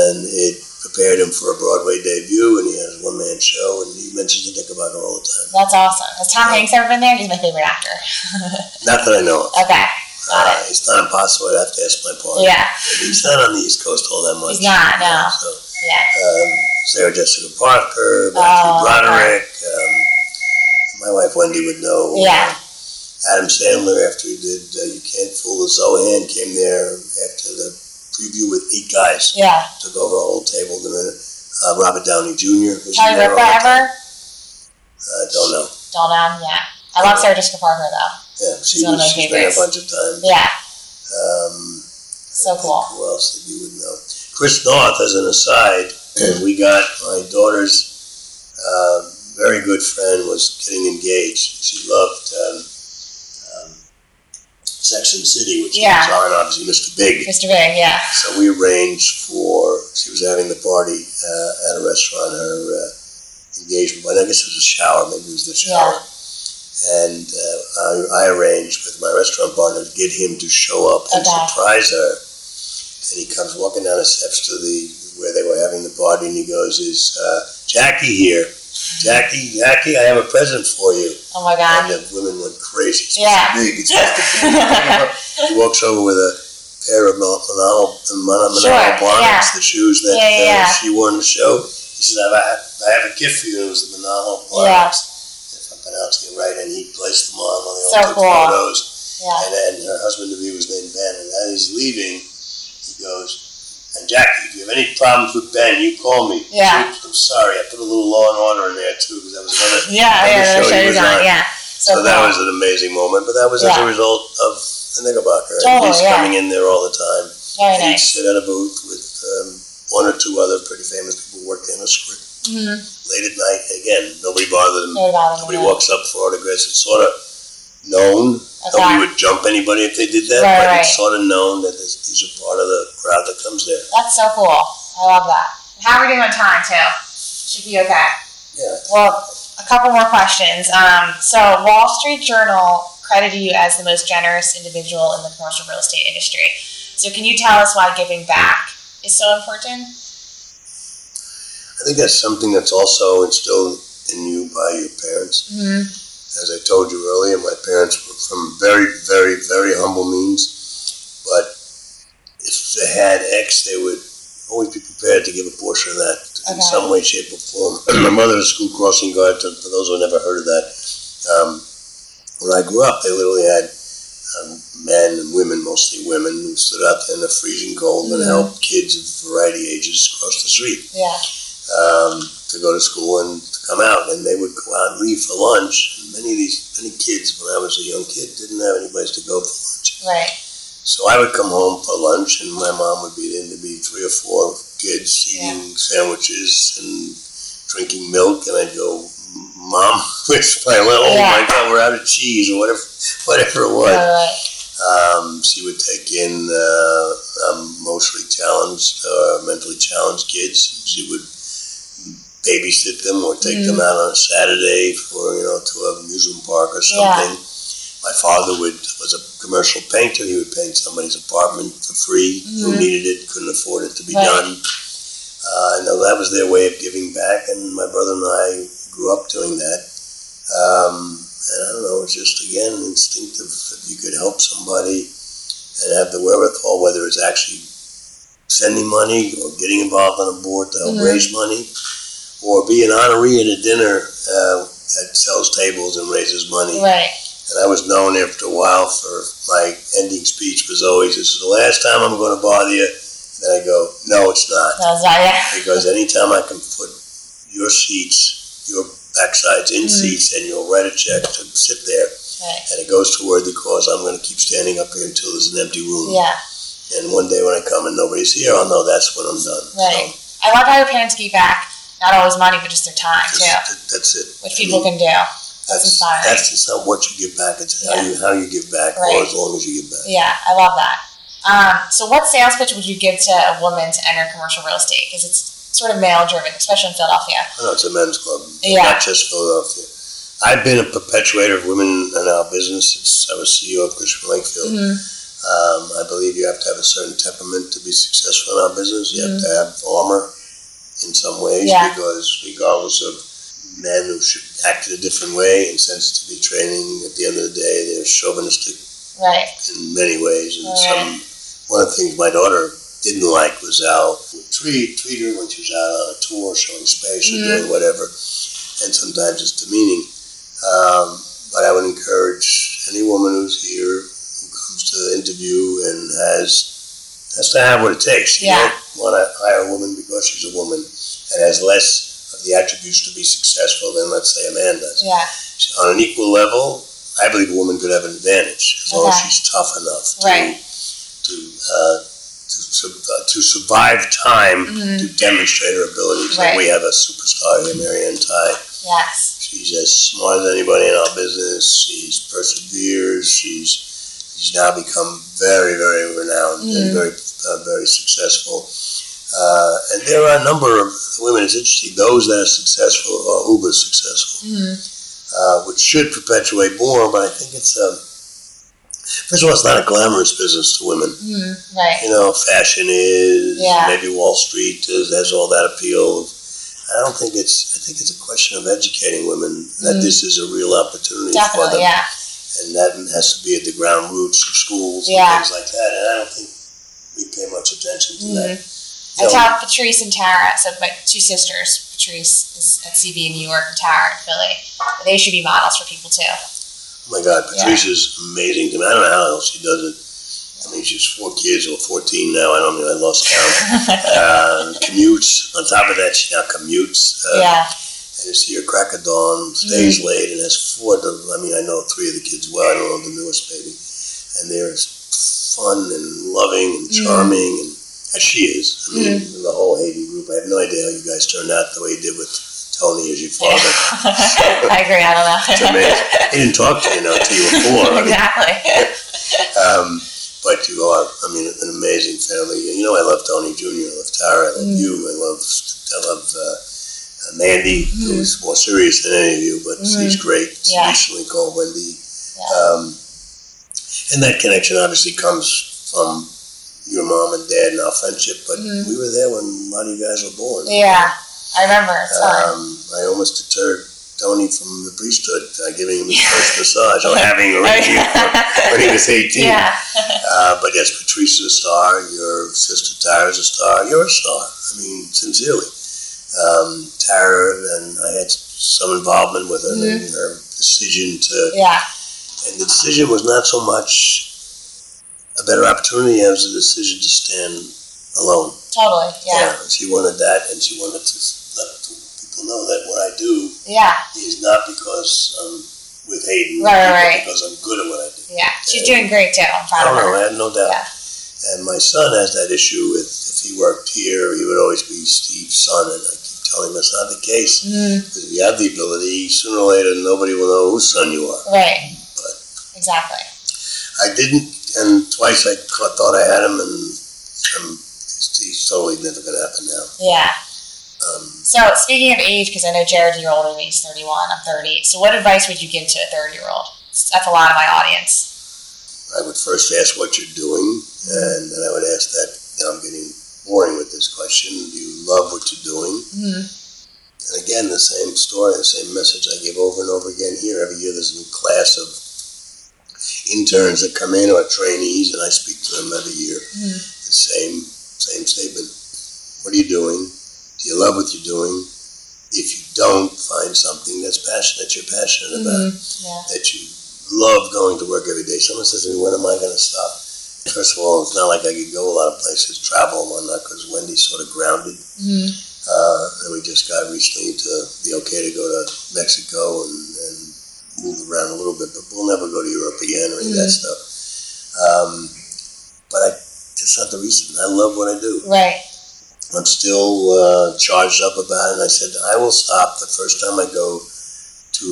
and it prepared him for a Broadway debut. And he has a one man show, and he mentions the Knickerbocker all the time. That's awesome. Has Tom Hanks ever been there? He's my favorite actor. Not that I know of. Okay. Got Uh, it's not impossible. I'd have to ask my partner. Yeah. He's not on the East Coast all that much. He's not, no. So, Yeah. um, Sarah Jessica Parker, Matthew Oh, Broderick. Um, my wife Wendy would know. Yeah. Uh, Adam Sandler, after he did uh, You Can't Fool the Zohan, came there after the preview with eight guys. Yeah. Took over a whole table in a minute. Uh, Robert Downey Jr. was Charlie there Ripa all the ever? Uh, don't know. Don't know. Yeah. I love Sarah Jessica Parker though. Yeah, she He's one was, she's been a bunch of times. Yeah. Um, So cool. Who else that you would know? Chris Noth, as an aside, we got my daughter's uh, very good friend was getting engaged. She loved um, Sex and the City, which Yeah. was on obviously Mr. Big. Mr. Big. Yeah. So we arranged for she was having the party uh, at a restaurant. Her uh, engagement, but I guess it was a shower. Maybe it was the shower. And uh, I, I arranged with my restaurant partner to get him to show up and Okay. surprise her. And he comes walking down the steps to the where they were having the party, and he goes, "Is uh, Jackie here? Jackie, Jackie, I have a present for you." Oh my God. And the women went crazy. It's Yeah. big. It's He walks over with a pair of Manolo, Manolo Sure, bonnets, the shoes that Yeah, yeah, uh, yeah. she wore in the show. He said, I have, I have a gift for you. It was the Manolo Yeah. bonnets. If I'm pronouncing it right, and he placed them on while they all So took cool. photos. Yeah. And then her husband to be was named Ben. And as he's leaving, he goes, and Jackie, if you have any problems with Ben, you call me. Yeah. I'm sorry. I put a little law and order in there too, because that was another. Yeah. Yeah. another The show show was on. on. Yeah. So, So, that was an amazing moment, but that was as a result of the Knickerbocker. Totally, he's yeah. coming in there all the time. very and he'd sit at a booth with um, one or two other pretty famous people working on a script Mm-hmm. late at night. Again, nobody bothered him. Bottom. Nobody walks up for autographs. It's sort of known. Nobody would jump anybody if they did that, Right, but right. it's sort of known that this, these are part of the crowd that comes there. That's so cool. I love that. How are we doing on time too? Should be okay. Yeah. Well, a couple more questions. Um, so Wall Street Journal credited you as the most generous individual in the commercial real estate industry. So can you tell us why giving back is so important? I think that's something that's also instilled in you by your parents. Mm-hmm. As I told you earlier, my parents were from very, very, very humble means, but if they had X, they would always be prepared to give a portion of that in some way, shape, or form. my mother was a school crossing guard, to, for those who have never heard of that. Um, when I grew up, they literally had um, men and women, mostly women, who stood out there in the freezing cold and Mhm. helped kids of a variety ages cross the street Yeah. um, to go to school and to come out, and they would go out and leave for lunch. And many of these, many kids, when I was a young kid, didn't have any place to go for lunch. Right. So I would come home for lunch, and my mom would be there. There'd be three or four kids eating sandwiches and drinking milk, and I'd go, "Mom, where's my? Oh Yeah. my God, we're out of cheese or whatever, whatever it was." Right. Um, she would take in uh, um, emotionally challenged, uh, mentally challenged kids. She would babysit them or take them out on a Saturday for you know to an amusement park or something. My father would was a commercial painter. He would paint somebody's apartment for free who Mhm. needed it, couldn't afford it to be Right. done. Uh, I know that was their way of giving back, and my brother and I grew up doing that. Um, and I don't know, it's just again instinctive. If you could help somebody and have the wherewithal, whether it's actually sending money or getting involved on a board to help Mhm. raise money, or be an honoree at a dinner uh, that sells tables and raises money. Right. And I was known after a while for my ending speech was always, "This is the last time I'm going to bother you." And I go, "No, it's not." Was that. Yeah. because anytime I can put your seats, your backsides in Mhm. seats, and you'll write a check to sit there, Right. and it goes to a worthy cause, I'm going to keep standing up here until there's an empty room. Yeah. And one day when I come and nobody's here, I'll know that's when I'm done. Right. I love how your parents give back not always money, but just their time too, just- that's it. which people can do. That's inspiring. That's it's not what you give back; it's how Yeah. you how you give back, Right. or as long as you give back. Yeah, I love that. Um, so, what sales pitch would you give to a woman to enter commercial real estate? Because it's sort of male driven, especially in Philadelphia. I know it's a men's club, Yeah. not just Philadelphia. I've been a perpetuator of women in our business since I was CEO of Cushman Wakefield. Mhm. Um, I believe you have to have a certain temperament to be successful in our business. You have to have armor in some ways Mm-hmm. Yeah. because regardless of men who should act in a different way and sensitivity training, at the end of the day, they're chauvinistic Right. in many ways. And Right. some one of the things my daughter didn't like was how we treat treat her when she was out on a tour, showing space or Mhm. doing whatever, and sometimes it's demeaning. Um, but I would encourage any woman who's here who comes to the interview and has has to have what it takes. You Yeah. don't want to hire a woman because she's a woman and has less of the attributes to be successful than let's say a man does Yeah. on an equal level, I believe a woman could have an advantage as long as she's tough enough to Right. to uh, to, uh, to survive time Mhm. to demonstrate her abilities. Like we have a superstar here, Mary Ann Tighe. Yes. She's as smart as anybody in our business. She's perseveres. She's she's now become very very renowned Mhm. and very uh, very successful. Uh, and there are a number of women. It's interesting. Those that are successful are uber successful hmm uh, which should perpetuate more. But I think it's um, first of all, it's not a glamorous business to women. hmm Right. You know, fashion is Yeah. maybe Wall Street is, has all that appeal. I don't think it's. I think it's a question of educating women that Mhm. this is a real opportunity for them, Yeah. and that has to be at the ground roots of schools Yeah. and things like that. And I don't think we pay much attention to that. Mhm. You I tell Patrice and Tara, so my two sisters, Patrice is at CB in New York and Tara in Philly. They should be models for people too. Oh my God, Yeah. Patrice is amazing to me. I don't know how else she does it. I mean, she's four kids or 14 now. I don't know. I lost count. uh, commutes. On top of that, she now commutes. Uh, yeah. And you see her crack of dawn, stays late, and has four. Of. I mean, I know three of the kids well. I don't know the newest baby, and they're fun and loving and charming, and as she is. I mean, the whole Haiti group. I have no idea how you guys turned out the way you did with Tony as your father. I agree. I don't know. It's amazing. He didn't talk to you until you were four. I mean, exactly. um, but you are, I mean, an amazing family. You know, I love Tony Jr., I love Tara, I love Mm. you, I love, I love uh, Mandy, Mm. who's more serious than any of you, but she's great. She Yeah. recently called Wendy. Yeah. Um, and that connection obviously comes from your mom and dad and our friendship, but Mhm. we were there when a lot of you guys were born. Yeah. I remember. Um, I almost deterred Tony from the priesthood by giving him his first massage or having arranged it when he was 18. yeah. Uh, but yes, Patrice is a star. Your sister Tara is a star. You're a star. I mean, sincerely. Um, Tara and I had some involvement with her in her decision to, Yeah. And the decision was not so much a better opportunity as a decision to stand alone. Totally. Yeah. She wanted that, and she wanted to let people know that what I do Yeah. is not because I'm with Hayden, Right, right. because I'm good at what I do. Yeah. She's doing great too. I'm I proud don't of know. her. I have no doubt. Yeah. And my son has that issue with if he worked here, he would always be Steve's son, and I keep telling him that's not the case. Mm, Because if you have the ability, sooner or later, nobody will know whose son you are. right. Exactly. I didn't, and twice I thought I had him, and um, it's, he's totally never going to happen now. Yeah. Um, So speaking of age, because I know Jared, you're older than me. He's 31. I'm 30. So what advice would you give to a 30 year old? That's a lot of my audience. I would first ask what you're doing, and then I would ask that. You know, I'm getting boring with this question. Do you love what you're doing? Mm-hmm. And again, the same story, the same message I give over and over again here. Every year there's a new class of interns that come in or trainees, and I speak to them every year. Mhm. The same same statement. What are you doing? Do you love what you're doing? If you don't, find something that's passionate that you're passionate about, Yeah. that you love going to work every day. Someone says to me, when am I going to stop? First of all, it's not like I could go a lot of places, travel and whatnot, because Wendy's sort of grounded. Mm-hmm. Uh, and we just got recently to the okay to go to Mexico and, move around a little bit, but we'll never go to Europe again or any of that stuff. Um, but I, that's not the reason. I love what I do. Right. I'm still uh, charged up about it. And I said, I will stop the first time I go to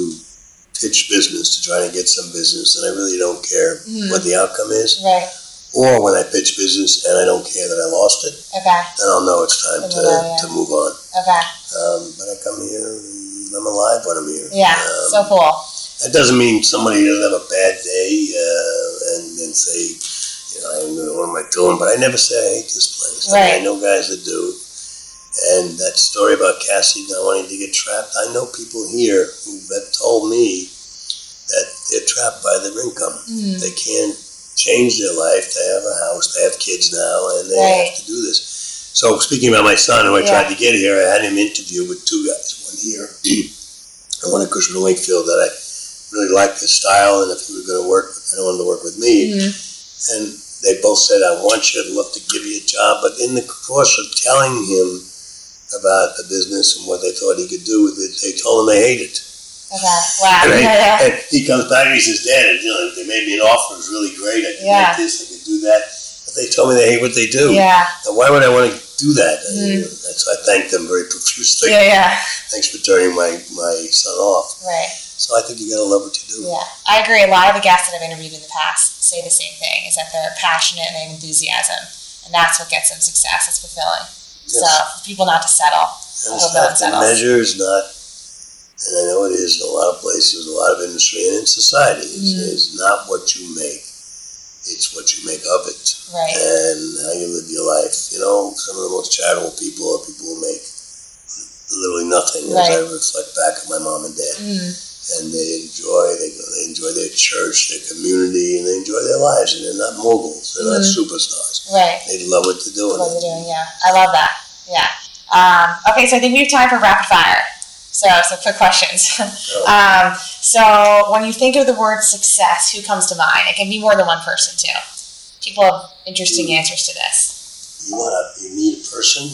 pitch business to try to get some business, and I really don't care Mhm. what the outcome is. Right. Or when I pitch business and I don't care that I lost it, Okay. then I'll know it's time to, to move on. Okay. Um, but I come here and I'm alive when I'm here. Yeah. Um, so cool. That doesn't mean somebody doesn't have a bad day uh, and then say, you know, I don't know, what am I doing? But I never say I hate this place. I, mean, I know guys that do. And that story about Cassie not wanting to get trapped, I know people here who have told me that they're trapped by their income. Mhm. They can't change their life. They have a house, they have kids now, and they Right. have to do this. So speaking about my son, who I Yeah. tried to get here, I had him interview with two guys, one here and one at Cushman Wakefield that I really liked his style, and if he was going to work, I wanted to work with me. Mhm. And they both said, "I want you. I'd love to give you a job." But in the course of telling him about the business and what they thought he could do with it, they told him they hated it. Okay. Wow. And, I- Yeah. Yeah. and he comes back and he says, Dad, you know, they made me an offer. It was really great. I could Yeah. make this, I could do that. But they told me they hate what they do. Yeah. Now, why would I want to do that? Mm. you know, that's why I thanked them very profusely. Yeah. Yeah. Thanks for turning my, my son off. Right. So I think you got to love what you do. Yeah, I agree. A lot of the guests that I've interviewed in the past say the same thing: is that they're passionate and they have enthusiasm, and that's what gets them success. It's fulfilling. Yes. So, for people not to settle. And it's not the measure is not, and I know it is in a lot of places, a lot of industry and in society, is, Mhm. is not what you make. It's what you make of it. Right. and how you live your life. You know, some of the most charitable people are people who make literally nothing. As I Right. reflect back on my mom and dad, Mm, and they enjoy they they enjoy their church, their community, and they enjoy their lives. And they're not moguls. They're not Mhm. superstars. right. They love what they're doing. What you're doing. Yeah, I love that. Yeah. Um, okay, so I think we have time for rapid fire. So, some quick questions. um, so, when you think of the word success, who comes to mind? It can be more than one person too. People have interesting answers to this. You want to you meet a person.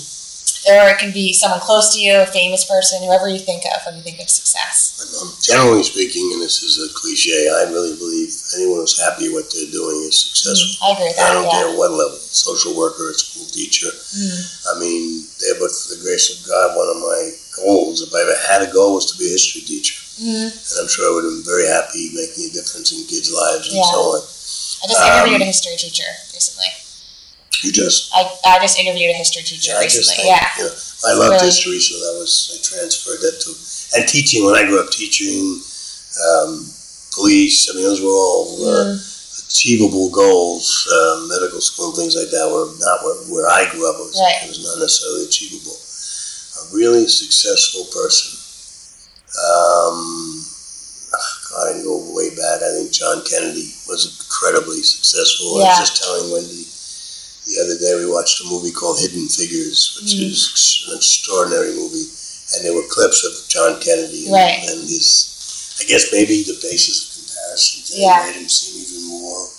Or it can be someone close to you, a famous person, whoever you think of when you think of success. Um, generally speaking, and this is a cliche, I really believe anyone who's happy with what they're doing is successful. I agree with I that. I don't Yeah. care what level, social worker, a school teacher, Mm, I mean, there, but for the grace of God, one of my goals, if I ever had a goal, was to be a history teacher. mm. And I'm sure I would have been very happy making a difference in kids' lives and Yeah. so on. I just Um, interviewed a history teacher recently. You just, I, I just interviewed a history teacher yeah, I just recently. Yeah. I loved Really- history, so that was, I transferred that to, and teaching, when I grew up teaching, um, police, I mean, those were all uh, Mm, achievable goals. Um, medical school and things like that were not where, where I grew up. It was, Right. it was not necessarily achievable. A really successful person. Um, God, I can go way back. I think John Kennedy was incredibly successful. Yeah. I was just telling Wendy the other day we watched a movie called Hidden Figures, which Mhm. is an extraordinary movie, and there were clips of John Kennedy and, Right. and his. I guess maybe the basis of comparison Yeah. made him seem even more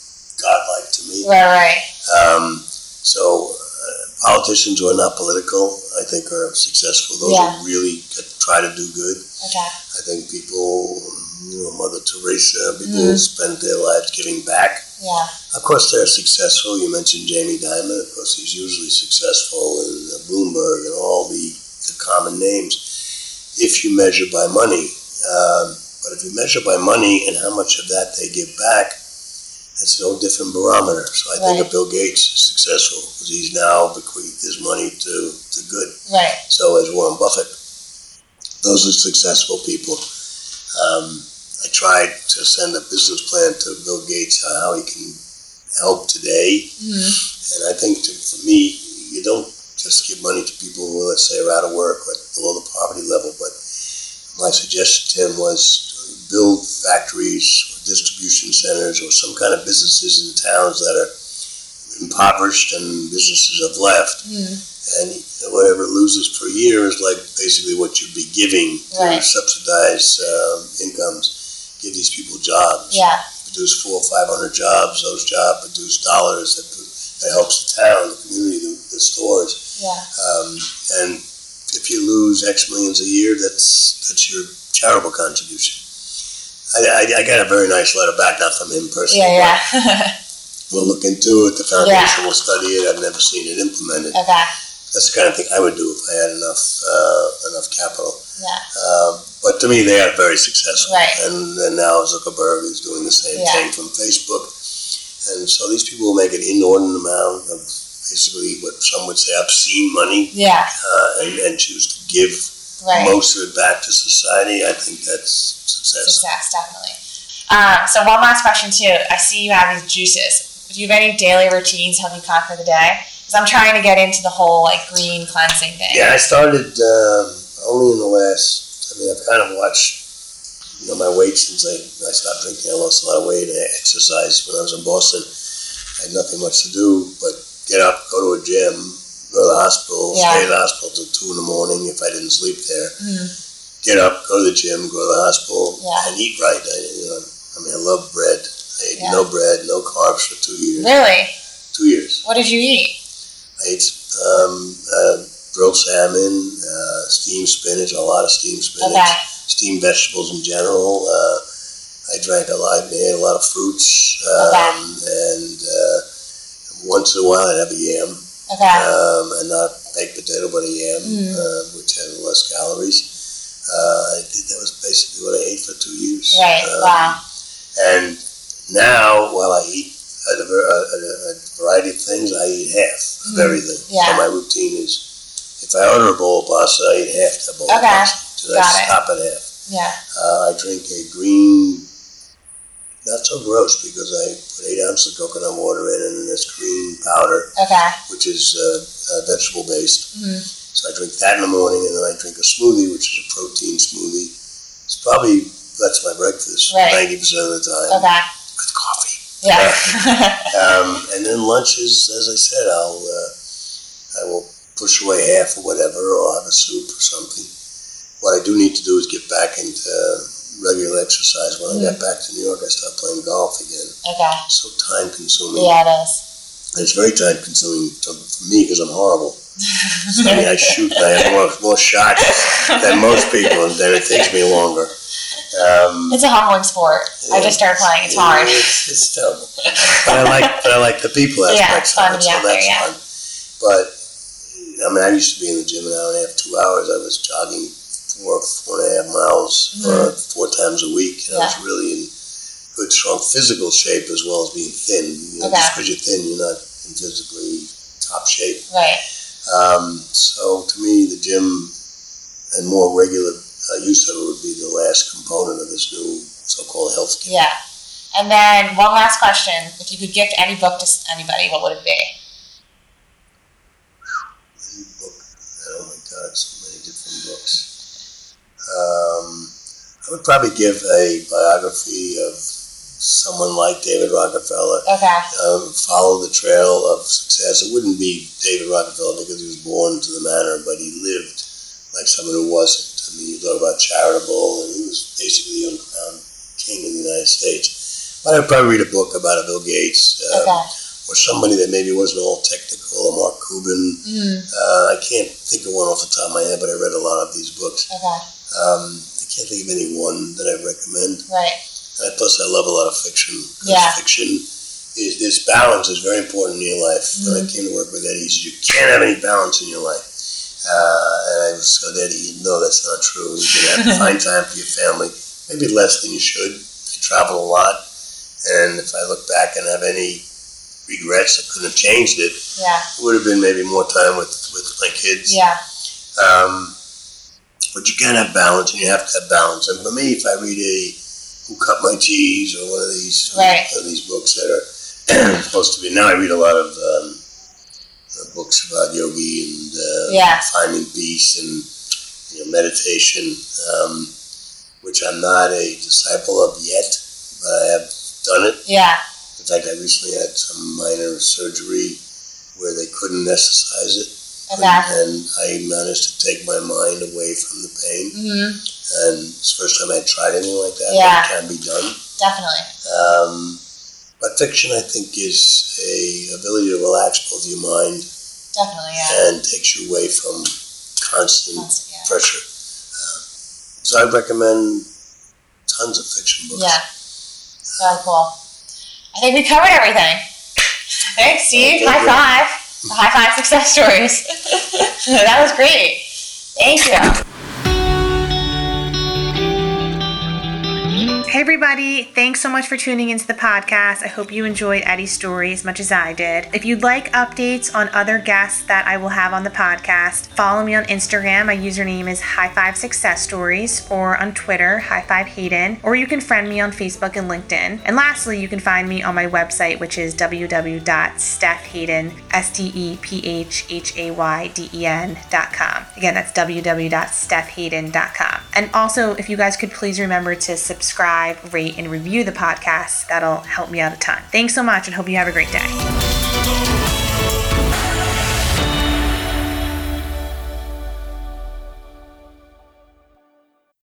godlike to me. Right, right. Um, so uh, politicians who are not political, I think, are successful. Those Yeah. who really try to do good. Okay. I think people, you know, Mother Teresa, people Mhm. who spend their lives giving back. Yeah. Of course, they're successful. You mentioned Jamie Dimon. Of course, he's usually successful in Bloomberg and all the, the common names. If you measure by money, um, but if you measure by money and how much of that they give back, It's no different barometer. So I think Right. if Bill Gates is successful, because he's now bequeathed his money to, to good. Right. So is Warren Buffett. Those are successful people. Um, I tried to send a business plan to Bill Gates on how he can help today. Mhm. And I think to, for me, you don't just give money to people who, let's say, are out of work or below the poverty level. But my suggestion to him was build factories or distribution centers or some kind of businesses in towns that are impoverished and businesses have left. Mhm. And whatever it loses per year is like basically what you'd be giving to Right. subsidize um, incomes, give these people jobs Yeah. produce four or five hundred jobs. Those jobs produce dollars that, that helps the town, the community, the, the stores. Yeah. Um, and if you lose X millions a year, that's that's your charitable contribution. I, I, I got a very nice letter back, not from him personally. Yeah. Yeah. We'll look into it. The foundation will study it. I've never seen it implemented. okay. That's the kind of thing I would do if I had enough uh, enough capital. Yeah. Um, but to me, they are very successful. Right. And, and now Zuckerberg is doing the same Yeah. thing from Facebook. And so these people will make an inordinate amount of basically what some would say obscene money Yeah. uh, and, and choose to give Right. most of it back to society. I think that's success. Success, definitely. Um, so one last question too. I see you have these juices. Do you have any daily routines help you conquer the day? Because I'm trying to get into the whole like green cleansing thing. Yeah, I started um, only in the last, I mean, I've kind of watched you know, my weight since I, I stopped drinking. I lost a lot of weight. I exercised when I was in Boston. I had nothing much to do but get up, go to a gym, go to the hospital, Yeah. stay in the hospital till two in the morning if I didn't sleep there. Mhm. Get up, go to the gym, go to the hospital, Yeah. and eat right. I, you know, I mean, I love bread. Ate Yeah. no bread, no carbs for two years. Really? Two years. What did you eat? I ate um, uh, grilled salmon, uh, steamed spinach, a lot of steamed spinach Okay. steamed vegetables in general. Uh, I drank a lot. I ate a lot of fruits, um, Okay. and uh, once in a while I'd have a yam, Okay. um, and not baked potato, but a yam, Mm. uh, which had less calories. Uh, I did, that was basically what I ate for two years. right. Um, wow. And now, while I eat a, a, a- a variety of things, I eat half of Mm. everything. Yeah. So my routine is, if I order a bowl of pasta, I eat half that bowl of Okay. pasta. So Got I it. stop at half. Yeah. Uh, I drink a green, not so gross because I put eight ounces of coconut water in and this green powder, Okay. which is uh, uh, vegetable based. Mhm. So I drink that in the morning and then I drink a smoothie, which is a protein smoothie. It's probably, that's my breakfast Right. 90% of the time Okay. Yeah. Um, and then lunches, as I said, I'll, uh, I will push away half or whatever, or have a soup or something. What I do need to do is get back into regular exercise. When I got back to New York, I started playing golf again. okay. So time consuming. Yeah, it is. And it's very time consuming to, for me because I'm horrible. So, I mean, I shoot, I have more, more shots than most people, and then it takes me longer. Um, It's a humbling sport. I just started playing. It's hard. It's, it's terrible. But I like, but I like the people aspect. Yeah, aspects it's fun of to it, be so out there, that's yeah. fun. But I mean, I used to be in the gym an hour and a half, two hours. I was jogging four, four and a half miles uh, four times a week. And I was Mm-hmm. Yeah. really in good, strong physical shape as well as being thin. You know, Okay. Just because you're thin, you're not in physically top shape. Right. Um, so to me, the gym and more regular uh, use of it would be the last component of this new so-called health care. Yeah. And then one last question: If you could gift any book to anybody, what would it be? Any book. Oh my God, so many different books. Um, I would probably give a biography of someone like David Rockefeller. Okay. Um, follow the trail of success. It wouldn't be David Rockefeller because he was born to the manor, but he lived like someone who wasn't. I mean, you talk about charitable, and he was basically the uncrowned king of the United States. But I'd probably read a book about a Bill Gates. Um, Okay. or somebody that maybe wasn't all technical, a Mark Cuban. Mm, Uh, I can't think of one off the top of my head, but I read a lot of these books. okay. Um, I can't think of any one that I recommend. Right. Uh, plus, I love a lot of fiction. Yeah. Fiction is this balance is very important in your life. When I came to work with Eddie, he said you can't have any balance in your life. Uh, and so Eddie, you know that's not true. You can have to find time for your family, maybe less than you should. I travel a lot, And if I look back and have any regrets, I couldn't have changed it. Yeah. It would have been maybe more time with, with my kids. Yeah. Um, but you can have balance, and you have to have balance. And for me, if I read a Who Cut My Cheese or one of these Right. of these books that are supposed to be now, I read a lot of um, books about yogi and uh, Yeah. finding peace and you know, meditation, um, which I'm not a disciple of yet, but I have done it. Yeah. In fact, I recently had some minor surgery where they couldn't anesthetize it. Okay. And I managed to take my mind away from the pain. hmm And it's the first time I tried anything like that. Yeah. But it can be done. Definitely. Um, but fiction, I think, is a ability to relax both your mind Definitely. Yeah. and takes you away from constant Constant, yeah. pressure. Uh, so I recommend tons of fiction books. Yeah. Very cool. I think we covered everything. Thanks, Steve. High five. High five success stories. that was great. Thank you. Hey, everybody. Thanks so much for tuning into the podcast. I hope you enjoyed Eddie's story as much as I did. If you'd like updates on other guests that I will have on the podcast, follow me on Instagram. My username is High Five Success Stories, or on Twitter, High Five Hayden, or you can friend me on Facebook and LinkedIn. And lastly, you can find me on my website, which is www.stephhayden. Again, that's www.stephhayden.com. And also, if you guys could please remember to rate, and review the podcast, that'll help me out a ton. Thanks so much and hope you have a great day.